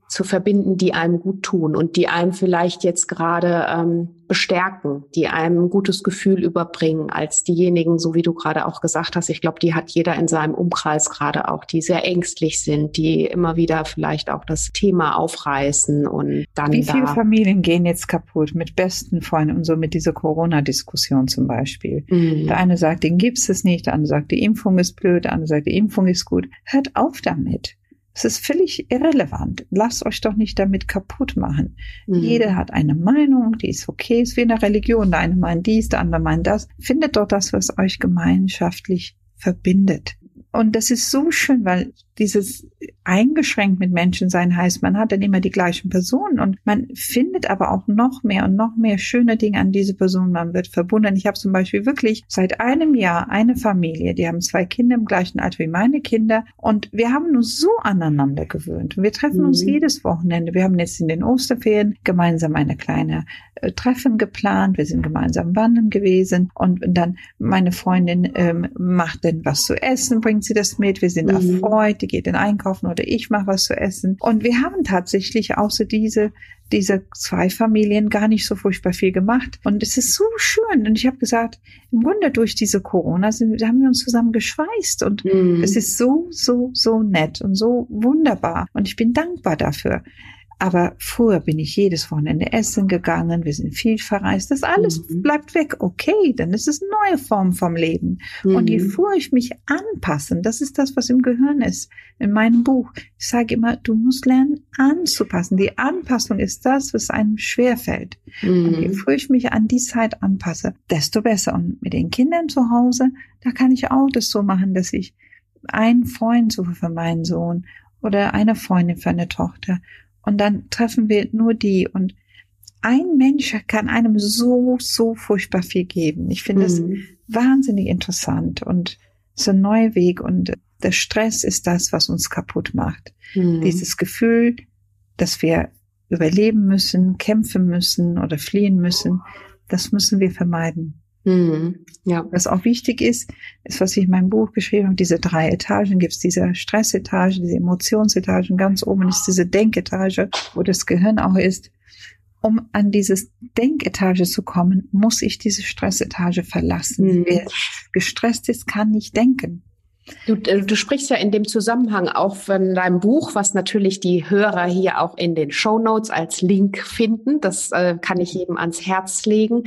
zu verbinden, die einem gut tun und die einem vielleicht jetzt gerade ähm, bestärken, die einem ein gutes Gefühl überbringen, als diejenigen, so wie du gerade auch gesagt hast. Ich glaube, die hat jeder in seinem Umkreis gerade auch, die sehr ängstlich sind, die immer wieder vielleicht auch das Thema aufreißen und dann Wie viele da. Familien gehen jetzt kaputt mit besten Freunden und so mit dieser Corona-Diskussion zum Beispiel? Mhm. Der eine sagt, den gibt's es nicht, der andere sagt, die Impfung ist blöd, der andere sagt, die Impfung ist gut. Hört auf damit. Es ist völlig irrelevant. Lasst euch doch nicht damit kaputt machen. Mhm. Jeder hat eine Meinung, die ist okay, ist wie in der Religion. Der eine meint dies, der andere meint das. Findet doch das, was euch gemeinschaftlich verbindet. Und das ist so schön, weil dieses eingeschränkt mit Menschen sein heißt, man hat dann immer die gleichen Personen und man findet aber auch noch mehr und noch mehr schöne Dinge an diese Person. Man wird verbunden. Ich habe zum Beispiel wirklich seit einem Jahr eine Familie, die haben zwei Kinder im gleichen Alter wie meine Kinder und wir haben uns so aneinander gewöhnt. Wir treffen mhm. uns jedes Wochenende. Wir haben jetzt in den Osterferien gemeinsam eine kleine äh, Treffen geplant. Wir sind gemeinsam wandern gewesen und dann meine Freundin ähm, macht dann was zu essen, bringt sie das mit. Wir sind mhm. erfreut, die geht in Einkaufen oder ich mache was zu essen. Und wir haben tatsächlich außer diese diese zwei Familien gar nicht so furchtbar viel gemacht. Und es ist so schön. Und ich habe gesagt, im Grunde durch diese Corona sind, haben wir uns zusammen geschweißt. Und mm. es ist so, so, so nett und so wunderbar. Und ich bin dankbar dafür. Aber früher bin ich jedes Wochenende essen gegangen, wir sind viel verreist. Das alles mhm. bleibt weg. Okay, dann ist es eine neue Form vom Leben. Mhm. Und je früher ich mich anpassen, das ist das, was im Gehirn ist. In meinem Buch. Ich sage immer, du musst lernen anzupassen. Die Anpassung ist das, was einem schwerfällt. Mhm. Und je früher ich mich an die Zeit anpasse, desto besser. Und mit den Kindern zu Hause, da kann ich auch das so machen, dass ich einen Freund suche für meinen Sohn oder eine Freundin für eine Tochter und dann treffen wir nur die und ein Mensch kann einem so, so furchtbar viel geben. Ich finde es mhm. wahnsinnig interessant und es ist ein neuer Weg und der Stress ist das, was uns kaputt macht. Mhm. Dieses Gefühl, dass wir überleben müssen, kämpfen müssen oder fliehen müssen, das müssen wir vermeiden. Mhm. Ja. Was auch wichtig ist, ist, was ich in meinem Buch geschrieben habe, diese drei Etagen gibt es, diese Stressetage, diese Emotionsetagen, ganz oben ist diese Denketage, wo das Gehirn auch ist. Um an dieses Denketage zu kommen, muss ich diese Stressetage verlassen. Mhm. Wer gestresst ist, kann nicht denken. Du, äh, du sprichst ja in dem Zusammenhang auch von deinem Buch, was natürlich die Hörer hier auch in den Show Notes als Link finden. Das äh, kann ich jedem ans Herz legen.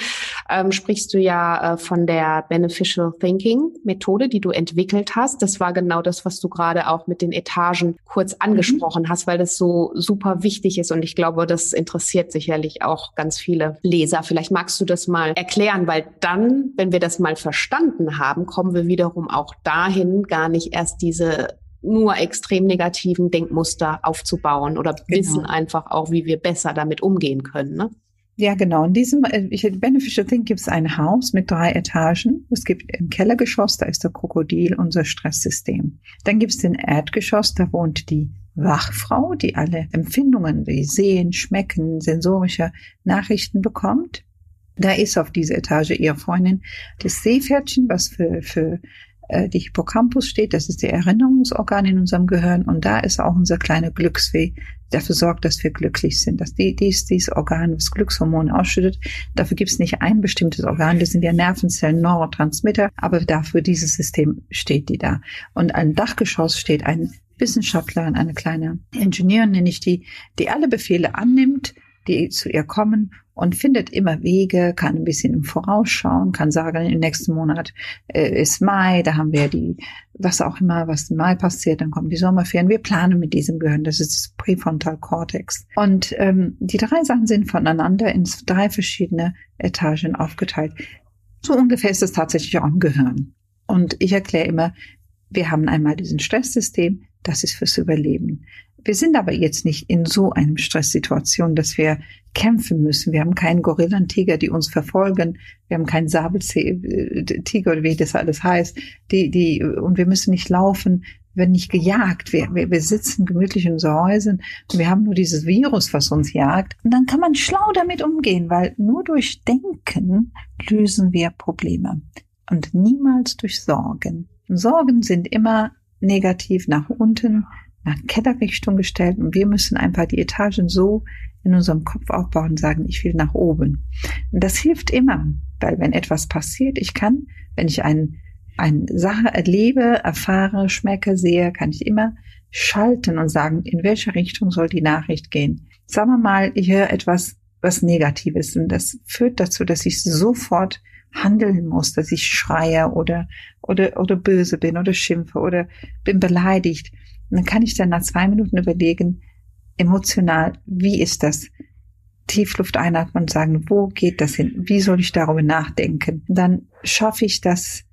Ähm, sprichst du ja äh, von der Beneficial Thinking Methode, die du entwickelt hast. Das war genau das, was du gerade auch mit den Etagen kurz mhm. angesprochen mhm. hast, weil das so super wichtig ist. Und ich glaube, das interessiert sicherlich auch ganz viele Leser. Vielleicht magst du das mal erklären, weil dann, wenn wir das mal verstanden haben, kommen wir wiederum auch dahin, gar nicht erst diese nur extrem negativen Denkmuster aufzubauen oder genau. wissen einfach auch, wie wir besser damit umgehen können. Ne? Ja, genau. In diesem äh, Beneficial Think gibt es ein Haus mit drei Etagen. Es gibt im Kellergeschoss, da ist der Krokodil, unser Stresssystem. Dann gibt es den Erdgeschoss, da wohnt die Wachfrau, die alle Empfindungen wie Sehen, Schmecken, sensorische Nachrichten bekommt. Da ist auf dieser Etage ihre Freundin das Seepferdchen, was für, für äh, die Hippocampus steht. Das ist der Erinnerungsorgan in unserem Gehirn. Und da ist auch unser kleiner Glücksweh, dafür sorgt, dass wir glücklich sind. Dass die, dies, dieses Organ, was Glückshormone ausschüttet. Dafür gibt es nicht ein bestimmtes Organ. Das sind ja Nervenzellen, Neurotransmitter. Aber dafür dieses System steht die da. Und ein Dachgeschoss steht ein Wissenschaftlerin, eine kleine Ingenieurin, nenne ich die, die alle Befehle annimmt, die zu ihr kommen und findet immer Wege, kann ein bisschen im Vorausschauen, kann sagen, im nächsten Monat äh, ist Mai, da haben wir die, was auch immer, was im Mai passiert, dann kommen die Sommerferien. Wir planen mit diesem Gehirn, das ist das Präfrontalkortex. Und ähm, die drei Sachen sind voneinander in drei verschiedene Etagen aufgeteilt. So ungefähr ist es tatsächlich auch im Gehirn. Und ich erkläre immer, wir haben einmal diesen Stresssystem, das ist fürs Überleben. Wir sind aber jetzt nicht in so einem Stresssituation, dass wir kämpfen müssen. Wir haben keinen Gorillantiger, die uns verfolgen. Wir haben keinen Sabeltiger oder wie das alles heißt. Die, die, und wir müssen nicht laufen. Wir werden nicht gejagt. Wir, wir, wir sitzen gemütlich in unseren Häusern wir haben nur dieses Virus, was uns jagt. Und dann kann man schlau damit umgehen, weil nur durch Denken lösen wir Probleme und niemals durch Sorgen. Sorgen sind immer negativ nach unten nach Kellerrichtung gestellt und wir müssen einfach die Etagen so in unserem Kopf aufbauen und sagen, ich will nach oben. Und das hilft immer, weil wenn etwas passiert, ich kann, wenn ich ein, eine Sache erlebe, erfahre, schmecke, sehe, kann ich immer schalten und sagen, in welche Richtung soll die Nachricht gehen. Sagen wir mal, ich höre etwas, was Negatives und das führt dazu, dass ich sofort handeln muss, dass ich schreie oder, oder, oder böse bin oder schimpfe oder bin beleidigt. Und dann kann ich dann nach zwei Minuten überlegen, emotional, wie ist das? Tiefluft einatmen und sagen, wo geht das hin? Wie soll ich darüber nachdenken? Und dann schaffe ich das,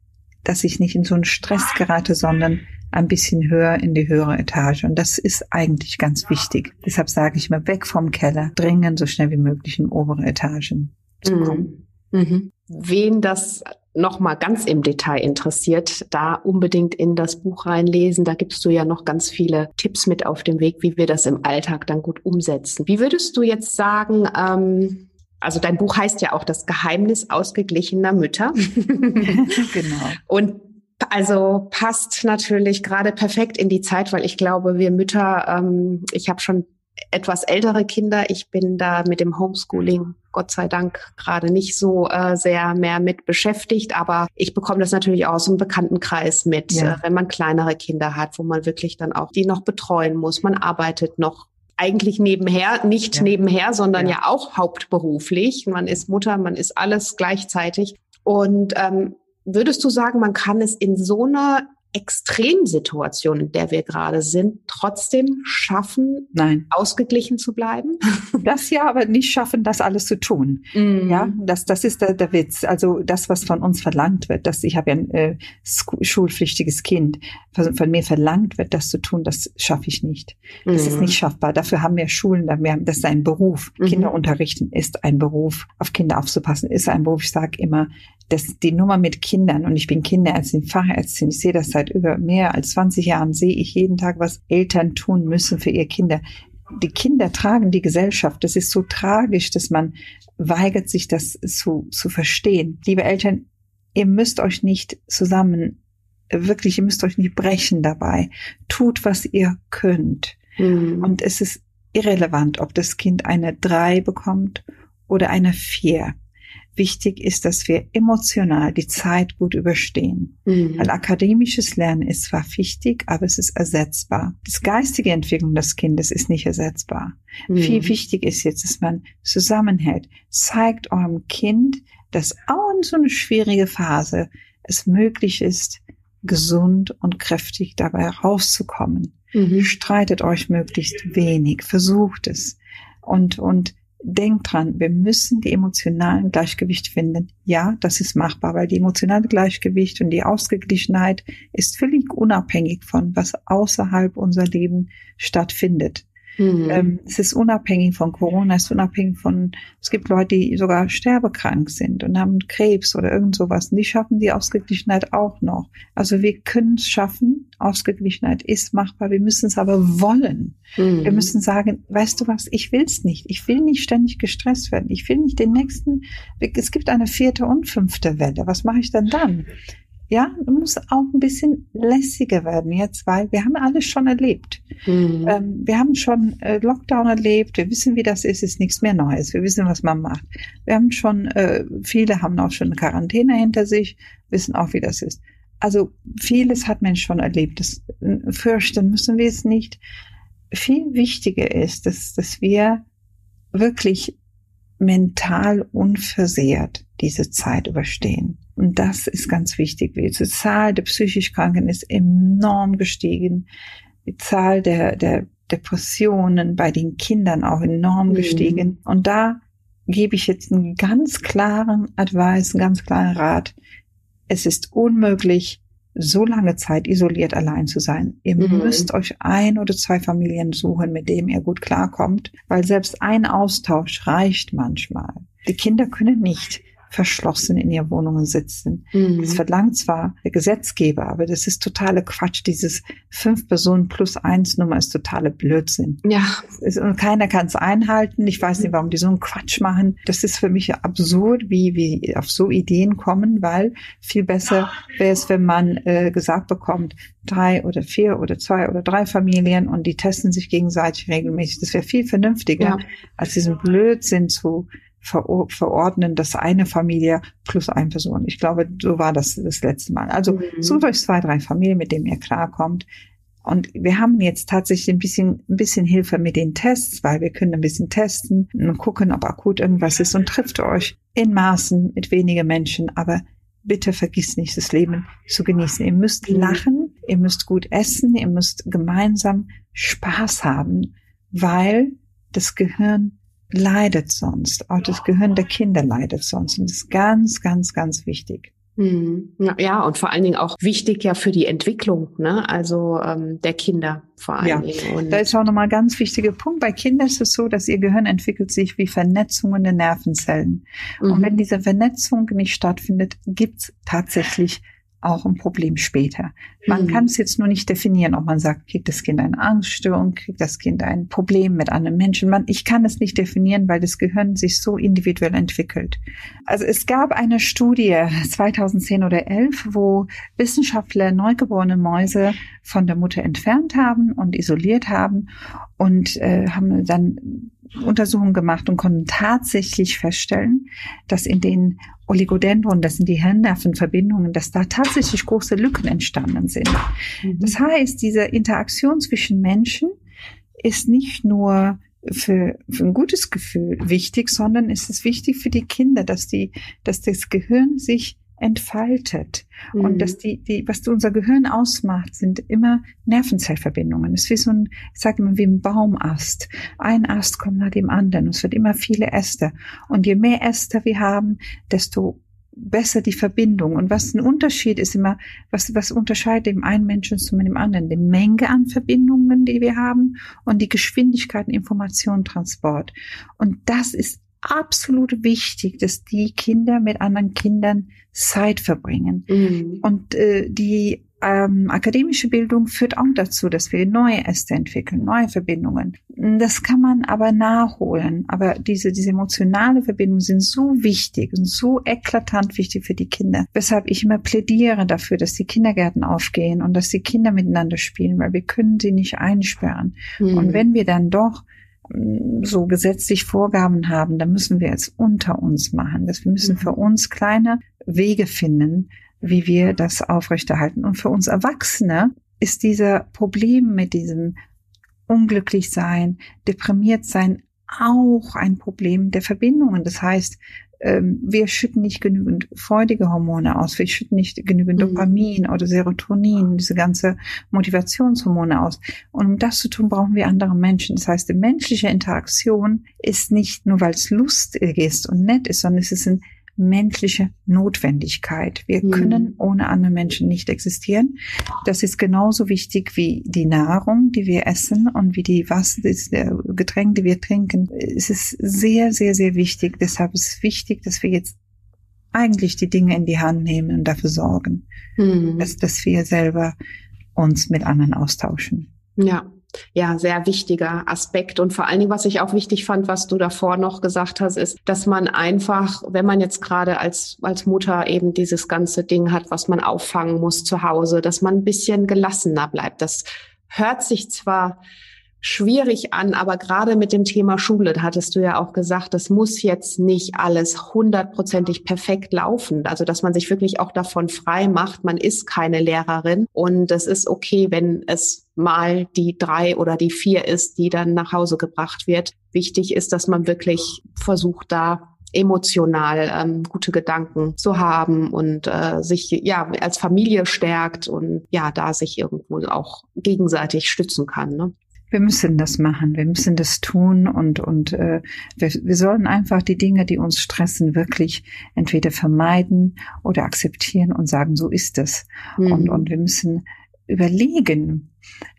dass ich nicht in so einen Stress gerate, sondern ein bisschen höher in die höhere Etage. Und das ist eigentlich ganz wichtig. Deshalb sage ich mal, weg vom Keller, dringend so schnell wie möglich in obere Etagen zu mhm. kommen. Mhm. Wen das nochmal ganz im Detail interessiert, da unbedingt in das Buch reinlesen. Da gibst du ja noch ganz viele Tipps mit auf dem Weg, wie wir das im Alltag dann gut umsetzen. Wie würdest du jetzt sagen, ähm, also dein Buch heißt ja auch das Geheimnis ausgeglichener Mütter. genau. Und also passt natürlich gerade perfekt in die Zeit, weil ich glaube, wir Mütter, ähm, ich habe schon etwas ältere Kinder. Ich bin da mit dem Homeschooling Gott sei Dank gerade nicht so äh, sehr mehr mit beschäftigt, aber ich bekomme das natürlich auch aus dem Bekanntenkreis mit, ja. äh, wenn man kleinere Kinder hat, wo man wirklich dann auch die noch betreuen muss. Man arbeitet noch eigentlich nebenher, nicht ja. nebenher, sondern ja. ja. auch hauptberuflich. Man ist Mutter, man ist alles gleichzeitig. Und ähm, würdest du sagen, man kann es in so einer Extremsituation, in der wir gerade sind, trotzdem schaffen, Nein. ausgeglichen zu bleiben? Das ja, aber nicht schaffen, das alles zu tun. Mm. Ja, das, das ist der, der Witz. Also das, was von uns verlangt wird, dass ich habe ja ein äh, schulpflichtiges Kind, von, von, mir verlangt wird, das zu tun, das schaffe ich nicht. Das mm. ist nicht schaffbar. Dafür haben wir Schulen, wir haben, das ist ein Beruf. Mm Kinder unterrichten ist ein Beruf. Auf Kinder aufzupassen ist ein Beruf. Ich sage immer, dass die Nummer mit Kindern, und ich bin Kinderärztin, Fachärztin, ich sehe das seit über mehr als 20 Jahren, sehe ich jeden Tag, was Eltern tun müssen für ihre Kinder. Die Kinder tragen die Gesellschaft. Das ist so tragisch, dass man weigert, sich das zu, zu verstehen. Liebe Eltern, ihr müsst euch nicht zusammen, wirklich, ihr müsst euch nicht brechen dabei. Tut, was ihr könnt. Mhm. Und es ist irrelevant, ob das Kind eine drei bekommt oder eine vier wichtig ist, dass wir emotional die Zeit gut überstehen. Mhm. Weil akademisches Lernen ist zwar wichtig, aber es ist ersetzbar. Das geistige Entwicklung des Kindes ist nicht ersetzbar. Mhm. Viel wichtig ist jetzt, dass man zusammenhält. Zeigt eurem Kind, dass auch in so eine schwierige Phase es möglich ist, gesund und kräftig dabei rauszukommen. Mhm. Streitet euch möglichst wenig, versucht es. Und, und Denkt dran, wir müssen die emotionalen Gleichgewicht finden. Ja, das ist machbar, weil die emotionale Gleichgewicht und die Ausgeglichenheit ist völlig unabhängig von, was außerhalb unser Leben stattfindet. Mhm. Ähm, es ist unabhängig von Corona, es ist unabhängig von, es gibt Leute, die sogar sterbekrank sind und haben Krebs oder irgend sowas. Und die schaffen die Ausgeglichenheit auch noch. Also wir können es schaffen. Ausgeglichenheit ist machbar. Wir müssen es aber wollen. Mhm. Wir müssen sagen, weißt du was, ich will es nicht. Ich will nicht ständig gestresst werden. Ich will nicht den nächsten, es gibt eine vierte und fünfte Welle. Was mache ich denn dann? Ja, muss auch ein bisschen lässiger werden jetzt, weil wir haben alles schon erlebt. Mhm. Ähm, wir haben schon äh, Lockdown erlebt, wir wissen, wie das ist, ist nichts mehr Neues. Wir wissen, was man macht. Wir haben schon, äh, viele haben auch schon eine Quarantäne hinter sich, wissen auch, wie das ist. Also vieles hat man schon erlebt. Das äh, fürchten müssen wir es nicht. Viel wichtiger ist, dass, dass wir wirklich mental unversehrt diese Zeit überstehen. Und das ist ganz wichtig. Die Zahl der psychisch Kranken ist enorm gestiegen. Die Zahl der, der Depressionen bei den Kindern auch enorm mhm. gestiegen. Und da gebe ich jetzt einen ganz klaren Advice, einen ganz klaren Rat. Es ist unmöglich, so lange Zeit isoliert allein zu sein. Ihr mhm. müsst euch ein oder zwei Familien suchen, mit denen ihr gut klarkommt, weil selbst ein Austausch reicht manchmal. Die Kinder können nicht verschlossen in ihren Wohnungen sitzen. Mhm. Das verlangt zwar der Gesetzgeber, aber das ist totale Quatsch. Dieses fünf Personen plus eins Nummer ist totale Blödsinn. Ja. Ist, und keiner kann es einhalten. Ich weiß nicht, warum die so einen Quatsch machen. Das ist für mich absurd, wie wie auf so Ideen kommen, weil viel besser wäre es, wenn man äh, gesagt bekommt, drei oder vier oder zwei oder drei Familien und die testen sich gegenseitig regelmäßig. Das wäre viel vernünftiger, ja. als diesen Blödsinn zu verordnen, dass eine Familie plus eine Person. Ich glaube, so war das das letzte Mal. Also mhm. sucht euch zwei, drei Familien, mit denen ihr klarkommt. Und wir haben jetzt tatsächlich ein bisschen, ein bisschen Hilfe mit den Tests, weil wir können ein bisschen testen und gucken, ob akut irgendwas ist und trifft euch in Maßen mit wenigen Menschen. Aber bitte vergisst nicht, das Leben zu genießen. Ihr müsst mhm. lachen, ihr müsst gut essen, ihr müsst gemeinsam Spaß haben, weil das Gehirn leidet sonst. Auch das Gehirn der Kinder leidet sonst. Und das ist ganz, ganz, ganz wichtig. Mhm. Ja, und vor allen Dingen auch wichtig ja für die Entwicklung, ne? Also ähm, der Kinder vor allen ja. Dingen. Und da ist auch nochmal ein ganz wichtiger Punkt. Bei Kindern ist es so, dass ihr Gehirn entwickelt sich wie Vernetzungen der Nervenzellen. Mhm. Und wenn diese Vernetzung nicht stattfindet, gibt's tatsächlich auch ein Problem später. Man mhm. kann es jetzt nur nicht definieren, ob man sagt, kriegt das Kind eine Angststörung, kriegt das Kind ein Problem mit anderen Menschen. Man, ich kann es nicht definieren, weil das Gehirn sich so individuell entwickelt. Also es gab eine Studie 2010 oder 11, wo Wissenschaftler neugeborene Mäuse von der Mutter entfernt haben und isoliert haben und äh, haben dann Untersuchungen gemacht und konnten tatsächlich feststellen, dass in den Oligodendron, das sind die Hirnnervenverbindungen, dass da tatsächlich große Lücken entstanden sind. Mhm. Das heißt, diese Interaktion zwischen Menschen ist nicht nur für, für ein gutes Gefühl wichtig, sondern es ist wichtig für die Kinder, dass die, dass das Gehirn sich entfaltet. Mhm. Und dass die, die, was unser Gehirn ausmacht, sind immer Nervenzellverbindungen. Es ist wie so ein, ich sage immer, wie ein Baumast. Ein Ast kommt nach dem anderen. Es wird immer viele Äste. Und je mehr Äste wir haben, desto besser die Verbindung. Und was ein Unterschied ist immer, was, was unterscheidet dem einen Menschen zu dem anderen? Die Menge an Verbindungen, die wir haben und die Geschwindigkeit und Informationstransport. Und das ist absolut wichtig, dass die Kinder mit anderen Kindern Zeit verbringen. Mhm. Und äh, die ähm, akademische Bildung führt auch dazu, dass wir neue Äste entwickeln, neue Verbindungen. Das kann man aber nachholen. Aber diese, diese emotionale Verbindungen sind so wichtig und so eklatant wichtig für die Kinder. Weshalb ich immer plädiere dafür, dass die Kindergärten aufgehen und dass die Kinder miteinander spielen, weil wir können sie nicht einsperren. Mhm. Und wenn wir dann doch so gesetzlich Vorgaben haben, dann müssen wir es unter uns machen. Dass wir müssen für mhm. uns kleine Wege finden, wie wir das aufrechterhalten. Und für uns Erwachsene ist dieser Problem mit diesem unglücklich sein, deprimiert sein auch ein Problem der Verbindungen. Das heißt, ähm, wir schütten nicht genügend freudige Hormone aus, wir schütten nicht genügend mhm. Dopamin oder Serotonin, diese ganze Motivationshormone aus. Und um das zu tun, brauchen wir andere Menschen. Das heißt, die menschliche Interaktion ist nicht nur, weil es lustig ist und nett ist, sondern es ist ein menschliche Notwendigkeit. Wir mhm. können ohne andere Menschen nicht existieren. Das ist genauso wichtig wie die Nahrung, die wir essen und wie die Wasser, das Getränk, die wir trinken. Es ist sehr, sehr, sehr wichtig. Deshalb ist es wichtig, dass wir jetzt eigentlich die Dinge in die Hand nehmen und dafür sorgen, mhm. dass, dass wir selber uns mit anderen austauschen. Ja, ja, sehr wichtiger Aspekt. Und vor allen Dingen, was ich auch wichtig fand, was du davor noch gesagt hast, ist, dass man einfach, wenn man jetzt gerade als, als Mutter eben dieses ganze Ding hat, was man auffangen muss zu Hause, dass man ein bisschen gelassener bleibt. Das hört sich zwar schwierig an, aber gerade mit dem Thema Schule, da hattest du ja auch gesagt, das muss jetzt nicht alles hundertprozentig perfekt laufen. Also, dass man sich wirklich auch davon frei macht, man ist keine Lehrerin und es ist okay, wenn es mal die drei oder die vier ist, die dann nach Hause gebracht wird. Wichtig ist, dass man wirklich versucht, da emotional ähm, gute Gedanken zu haben und äh, sich ja als Familie stärkt und ja da sich irgendwo auch gegenseitig stützen kann. Ne? wir müssen das machen, wir müssen das tun und, und äh, wir, wir sollen einfach die Dinge, die uns stressen, wirklich entweder vermeiden oder akzeptieren und sagen, so ist es. Mhm. Und, und wir müssen überlegen.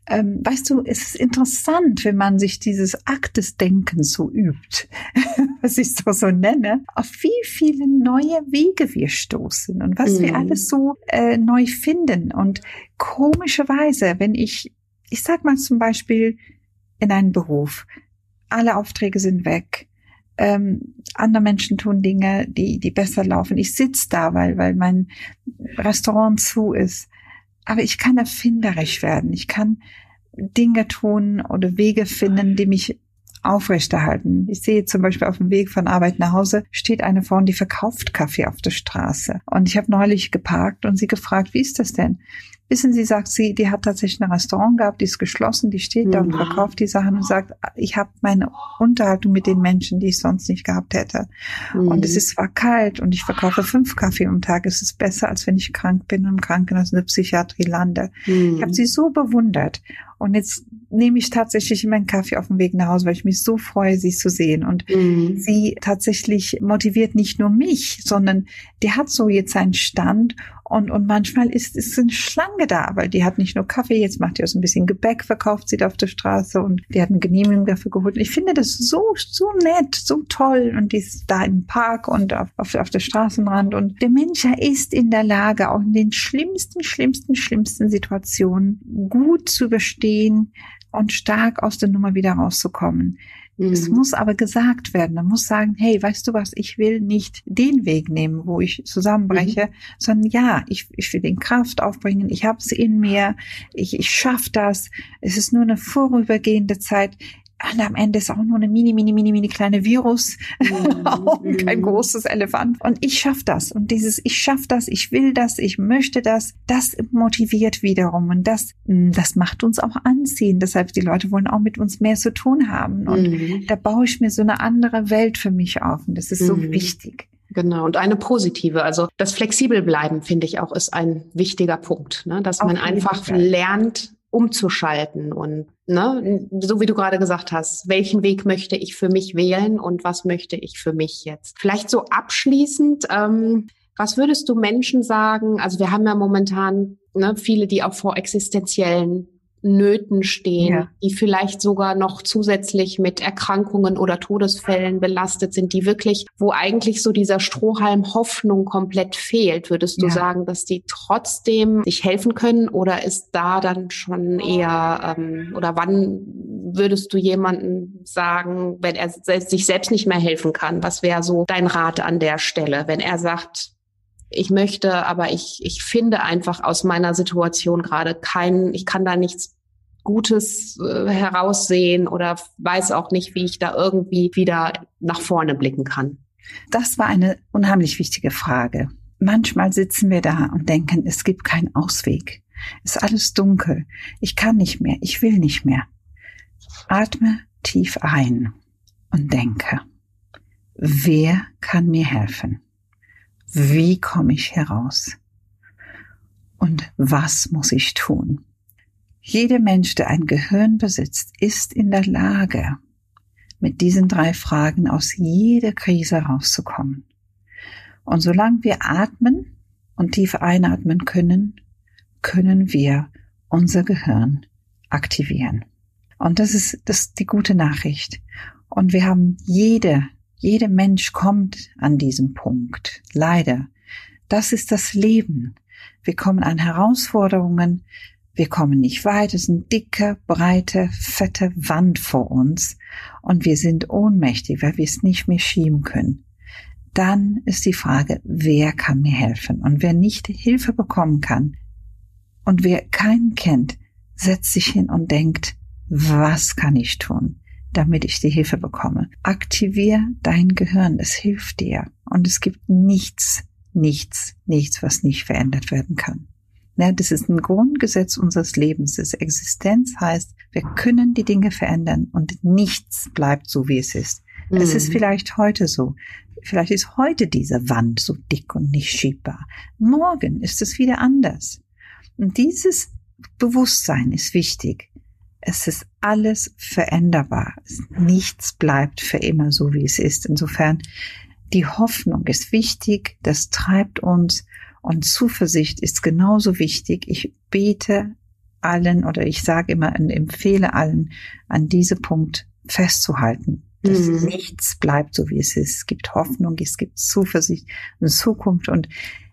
Ähm, weißt du, es ist interessant, wenn man sich dieses Akt des Denkens so übt, was ich so, so nenne, auf wie viele neue Wege wir stoßen und was mhm. wir alles so äh, neu finden. Und komischerweise, wenn ich ich sag mal zum Beispiel in einem Beruf, alle Aufträge sind weg, ähm, andere Menschen tun Dinge, die, die besser laufen. Ich sitz da, weil, weil mein Restaurant zu ist. Aber ich kann erfinderisch werden. Ich kann Dinge tun oder Wege finden, die mich aufrechterhalten. Ich sehe zum Beispiel auf dem Weg von Arbeit nach Hause steht eine Frau, die verkauft Kaffee auf der Straße. Und ich habe neulich geparkt und sie gefragt, wie ist das denn? Wissen Sie, sagt sie, die hat tatsächlich ein Restaurant gehabt, die ist geschlossen, die steht da und mhm. verkauft die Sachen und sagt, ich habe meine Unterhaltung mit den Menschen, die ich sonst nicht gehabt hätte. Mhm. Und es ist zwar kalt und ich verkaufe fünf Kaffee am Tag. Es ist besser, als wenn ich krank bin und im Krankenhaus in der Psychiatrie lande. Mhm. Ich habe sie so bewundert. Und jetzt nehme ich tatsächlich meinen Kaffee auf dem Weg nach Hause, weil ich mich so freue, sie zu sehen. Und mhm. sie tatsächlich motiviert nicht nur mich, sondern die hat so jetzt seinen Stand und, und manchmal ist, ist eine Schlange da, weil die hat nicht nur Kaffee, jetzt macht die auch so ein bisschen Gebäck, verkauft sie da auf der Straße und die hat eine Genehmigung dafür geholt. Ich finde das so, so nett, so toll und die ist da im Park und auf, auf, auf der Straßenrand und der Mensch ist in der Lage, auch in den schlimmsten, schlimmsten, schlimmsten Situationen gut zu überstehen und stark aus der Nummer wieder rauszukommen. Mhm. Es muss aber gesagt werden. Man muss sagen, hey, weißt du was, ich will nicht den Weg nehmen, wo ich zusammenbreche, mhm. sondern ja, ich, ich will den Kraft aufbringen, ich habe es in mir, ich, ich schaffe das. Es ist nur eine vorübergehende Zeit und am Ende ist auch nur eine mini, mini, mini, mini kleine Virus, mhm. kein mhm. großes Elefant. Und ich schaff das. Und dieses Ich schaff das, ich will das, ich möchte das, das motiviert wiederum. Und das, hm, das macht uns auch anziehen. Deshalb, die Leute wollen auch mit uns mehr zu tun haben. Und mhm. da baue ich mir so eine andere Welt für mich auf. Und das ist so mhm. wichtig. Genau, und eine positive. Also das flexibel bleiben, finde ich auch, ist ein wichtiger Punkt, ne? dass man einfach lernt, umzuschalten und ne, so wie du gerade gesagt hast, welchen Weg möchte ich für mich wählen und was möchte ich für mich jetzt? Vielleicht so abschließend, ähm, was würdest du Menschen sagen? Also wir haben ja momentan ne, viele, die auch vor existenziellen Nöten stehen, ja. die vielleicht sogar noch zusätzlich mit Erkrankungen oder Todesfällen belastet sind, die wirklich, wo eigentlich so dieser Strohhalm Hoffnung komplett fehlt. Würdest du ja. sagen, dass die trotzdem sich helfen können oder ist da dann schon eher, ähm, oder wann würdest du jemanden sagen, wenn er sich selbst nicht mehr helfen kann? Was wäre so dein Rat an der Stelle, wenn er sagt, ich möchte, aber ich, ich finde einfach aus meiner Situation gerade keinen, ich kann da nichts Gutes äh, heraussehen oder weiß auch nicht, wie ich da irgendwie wieder nach vorne blicken kann. Das war eine unheimlich wichtige Frage. Manchmal sitzen wir da und denken, es gibt keinen Ausweg. Ist alles dunkel. Ich kann nicht mehr. Ich will nicht mehr. Atme tief ein und denke, wer kann mir helfen? Wie komme ich heraus? Und was muss ich tun? Jeder Mensch, der ein Gehirn besitzt, ist in der Lage, mit diesen drei Fragen aus jeder Krise rauszukommen. Und solange wir atmen und tief einatmen können, können wir unser Gehirn aktivieren. Und das ist, das ist die gute Nachricht. Und wir haben jede jeder Mensch kommt an diesem Punkt. Leider. Das ist das Leben. Wir kommen an Herausforderungen. Wir kommen nicht weit. Es ist eine dicke, breite, fette Wand vor uns. Und wir sind ohnmächtig, weil wir es nicht mehr schieben können. Dann ist die Frage, wer kann mir helfen? Und wer nicht Hilfe bekommen kann und wer keinen kennt, setzt sich hin und denkt, was kann ich tun? Damit ich die Hilfe bekomme. Aktivier dein Gehirn, es hilft dir. Und es gibt nichts, nichts, nichts, was nicht verändert werden kann. Ja, das ist ein Grundgesetz unseres Lebens. Das Existenz heißt, wir können die Dinge verändern und nichts bleibt so, wie es ist. Mhm. Es ist mhm. vielleicht heute so. Vielleicht ist heute diese Wand so dick und nicht schiebbar. Morgen ist es wieder anders. Und dieses Bewusstsein ist wichtig. Es ist alles veränderbar. Nichts bleibt für immer so, wie es ist. Insofern, die Hoffnung ist wichtig, das treibt uns und Zuversicht ist genauso wichtig. Ich bete allen oder ich sage immer und empfehle allen, an diesem Punkt festzuhalten. Dass mhm. nichts bleibt so, wie es ist. Es gibt Hoffnung, es gibt Zuversicht und Zukunft und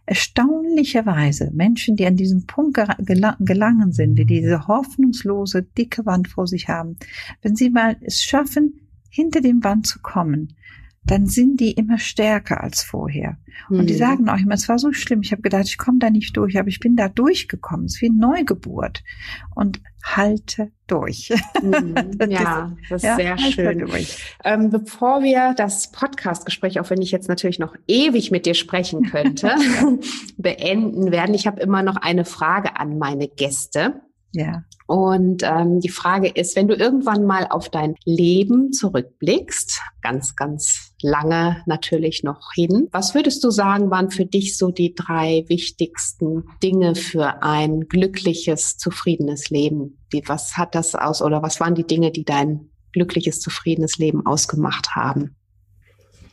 erstaunlicherweise Menschen, die an diesem Punkt gelangen sind, die diese hoffnungslose, dicke Wand vor sich haben, wenn sie mal es schaffen, hinter dem Wand zu kommen, dann sind die immer stärker als vorher. Mhm. Und die mhm. sagen auch immer, es war so schlimm, ich habe gedacht, ich komme da nicht durch, aber ich bin da durchgekommen. Es ist wie eine Neugeburt. Und halte durch. Mhm. das ja, das ist ja, sehr schön. Ähm, bevor wir das Podcastgespräch, auch wenn ich jetzt natürlich noch ewig mit dir sprechen könnte, beenden werden, ich habe immer noch eine Frage an meine Gäste. Ja. Und ähm, die Frage ist, wenn du irgendwann mal auf dein Leben zurückblickst, ganz, ganz lange natürlich noch hin, was würdest du sagen, waren für dich so die drei wichtigsten Dinge für ein glückliches, zufriedenes Leben? Wie, was hat das aus oder was waren die Dinge, die dein glückliches, zufriedenes Leben ausgemacht haben?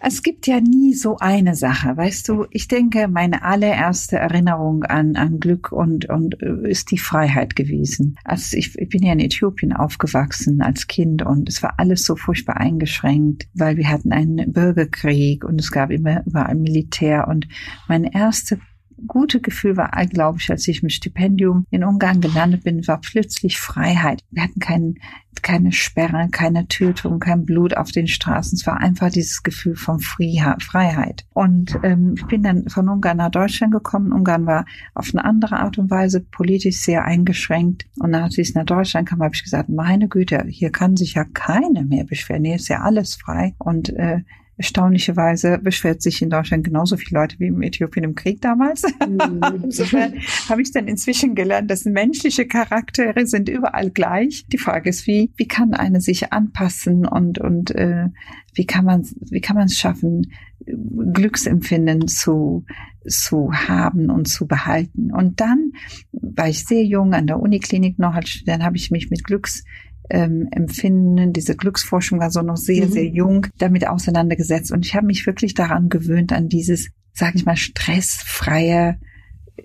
Es gibt ja nie so eine Sache, weißt du. Ich denke, meine allererste Erinnerung an, an Glück und, und äh, ist die Freiheit gewesen. Also ich, ich bin ja in Äthiopien aufgewachsen als Kind und es war alles so furchtbar eingeschränkt, weil wir hatten einen Bürgerkrieg und es gab immer überall Militär und meine erste gute Gefühl war, glaube ich, als ich mit Stipendium in Ungarn gelandet bin, war plötzlich Freiheit. Wir hatten kein, keine Sperre, keine Tötung, kein Blut auf den Straßen. Es war einfach dieses Gefühl von Freiheit. Und ähm, ich bin dann von Ungarn nach Deutschland gekommen. Ungarn war auf eine andere Art und Weise politisch sehr eingeschränkt. Und nachdem ich nach Deutschland kam, habe ich gesagt, meine Güte, hier kann sich ja keiner mehr beschweren. Hier ist ja alles frei. Und äh, Erstaunlicherweise beschwert sich in Deutschland genauso viele Leute wie im Äthiopien im Krieg damals. Mhm. Insofern habe ich dann inzwischen gelernt, dass menschliche Charaktere sind überall gleich. Die Frage ist, wie, wie kann eine sich anpassen und, und äh, wie kann man wie kann man es schaffen, Glücksempfinden zu, zu haben und zu behalten. Und dann war ich sehr jung an der Uniklinik noch als Student, habe ich mich mit Glücks ähm, Empfinden, diese Glücksforschung war so noch sehr, mhm. sehr jung, damit auseinandergesetzt. Und ich habe mich wirklich daran gewöhnt, an dieses, sage ich mal, stressfreie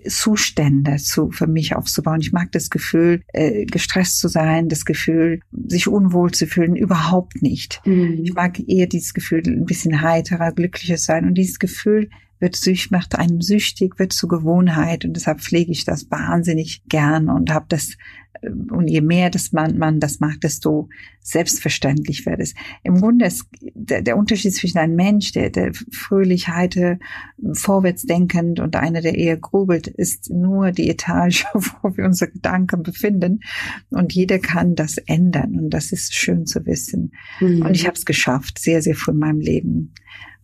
Zustände zu, für mich aufzubauen. Ich mag das Gefühl, äh, gestresst zu sein, das Gefühl, sich unwohl zu fühlen, überhaupt nicht. Mhm. Ich mag eher dieses Gefühl, ein bisschen heiterer, glücklicher sein. Und dieses Gefühl wird süchtig, macht einem süchtig, wird zur Gewohnheit. Und deshalb pflege ich das wahnsinnig gern und habe das und je mehr das man, man das macht, desto selbstverständlich wird es. Im Grunde ist der, der Unterschied zwischen einem Mensch, der, der fröhlich, heite, vorwärts denkend und einer, der eher grubelt, ist nur die Etage, wo wir unsere Gedanken befinden. Und jeder kann das ändern. Und das ist schön zu wissen. Mhm. Und ich habe es geschafft, sehr, sehr früh in meinem Leben.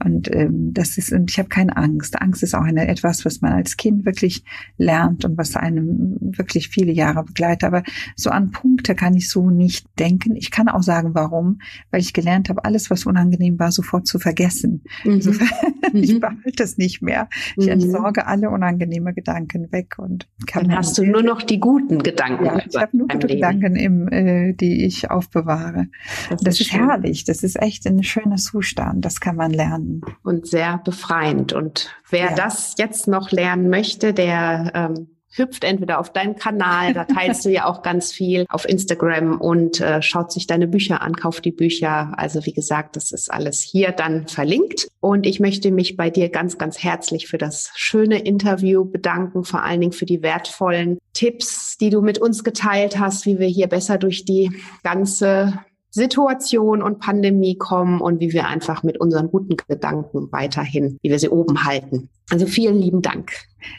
Und ähm, das ist, und ich habe keine Angst. Angst ist auch eine, etwas, was man als Kind wirklich lernt und was einem wirklich viele Jahre begleitet. Aber so an Punkte kann ich so nicht denken. Ich kann auch sagen, warum, weil ich gelernt habe, alles, was unangenehm war, sofort zu vergessen. Mhm. Insofern, mhm. ich behalte es nicht mehr. Ich mhm. entsorge alle unangenehme Gedanken weg und kann. Dann hast du nur noch die guten Gedanken. Ja, ich habe nur gute Leben. Gedanken, im, äh, die ich aufbewahre. Das, das ist, ist herrlich. Das ist echt ein schöner Zustand. Das kann man lernen und sehr befreiend. Und wer ja. das jetzt noch lernen möchte, der ähm, hüpft entweder auf deinen Kanal, da teilst du ja auch ganz viel auf Instagram und äh, schaut sich deine Bücher an, kauft die Bücher. Also wie gesagt, das ist alles hier dann verlinkt. Und ich möchte mich bei dir ganz, ganz herzlich für das schöne Interview bedanken, vor allen Dingen für die wertvollen Tipps, die du mit uns geteilt hast, wie wir hier besser durch die ganze Situation und Pandemie kommen und wie wir einfach mit unseren guten Gedanken weiterhin, wie wir sie oben halten. Also vielen lieben Dank.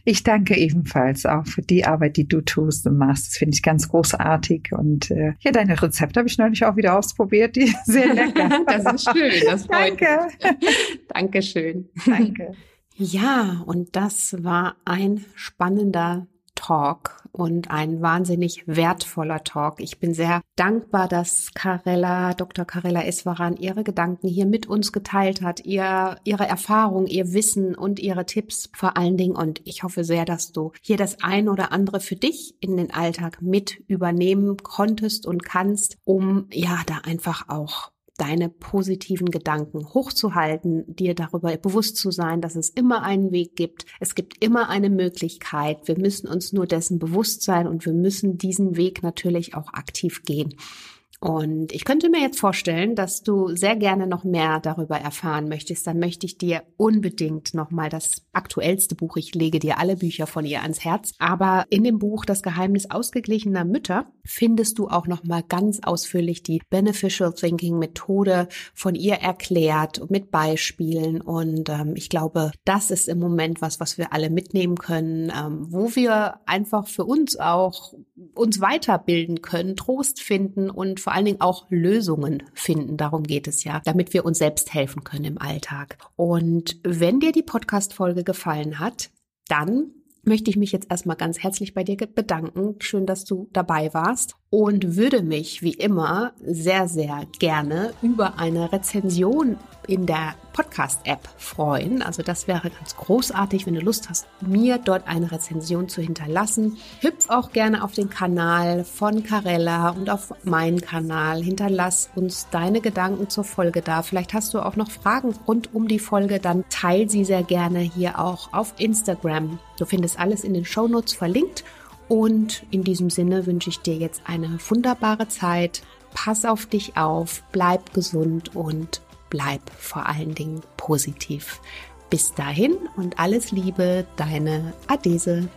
Ich danke ebenfalls auch für die Arbeit, die du tust und machst. Das finde ich ganz großartig. Und äh, ja, deine Rezepte habe ich neulich auch wieder ausprobiert. Die sehr lecker. das ist schön. Das freut danke. Mich. Dankeschön. Danke. Ja, und das war ein spannender Talk und ein wahnsinnig wertvoller Talk. Ich bin sehr dankbar, dass Carella, Dr. Carella Eswaran ihre Gedanken hier mit uns geteilt hat, ihr, ihre Erfahrung, ihr Wissen und ihre Tipps vor allen Dingen. Und ich hoffe sehr, dass du hier das ein oder andere für dich in den Alltag mit übernehmen konntest und kannst, um ja da einfach auch deine positiven Gedanken hochzuhalten, dir darüber bewusst zu sein, dass es immer einen Weg gibt. Es gibt immer eine Möglichkeit. Wir müssen uns nur dessen bewusst sein und wir müssen diesen Weg natürlich auch aktiv gehen. Und ich könnte mir jetzt vorstellen, dass du sehr gerne noch mehr darüber erfahren möchtest. Dann möchte ich dir unbedingt nochmal das aktuellste Buch, ich lege dir alle Bücher von ihr ans Herz. Aber in dem Buch Das Geheimnis ausgeglichener Mütter findest du auch nochmal ganz ausführlich die Beneficial Thinking Methode von ihr erklärt mit Beispielen. Und ähm, ich glaube, das ist im Moment was, was wir alle mitnehmen können, ähm, wo wir einfach für uns auch uns weiterbilden können, Trost finden und vor allen Dingen auch Lösungen finden. Darum geht es ja, damit wir uns selbst helfen können im Alltag. Und wenn dir die Podcast-Folge gefallen hat, dann möchte ich mich jetzt erstmal ganz herzlich bei dir bedanken. Schön, dass du dabei warst und würde mich wie immer sehr, sehr gerne über eine Rezension in der Podcast-App freuen. Also das wäre ganz großartig, wenn du Lust hast, mir dort eine Rezension zu hinterlassen. Hüpf auch gerne auf den Kanal von Carella und auf meinen Kanal. Hinterlass uns deine Gedanken zur Folge da. Vielleicht hast du auch noch Fragen rund um die Folge, dann teil sie sehr gerne hier auch auf Instagram. Du findest alles in den Shownotes verlinkt und in diesem Sinne wünsche ich dir jetzt eine wunderbare Zeit. Pass auf dich auf, bleib gesund und bleib vor allen Dingen positiv. Bis dahin und alles Liebe, deine Adese.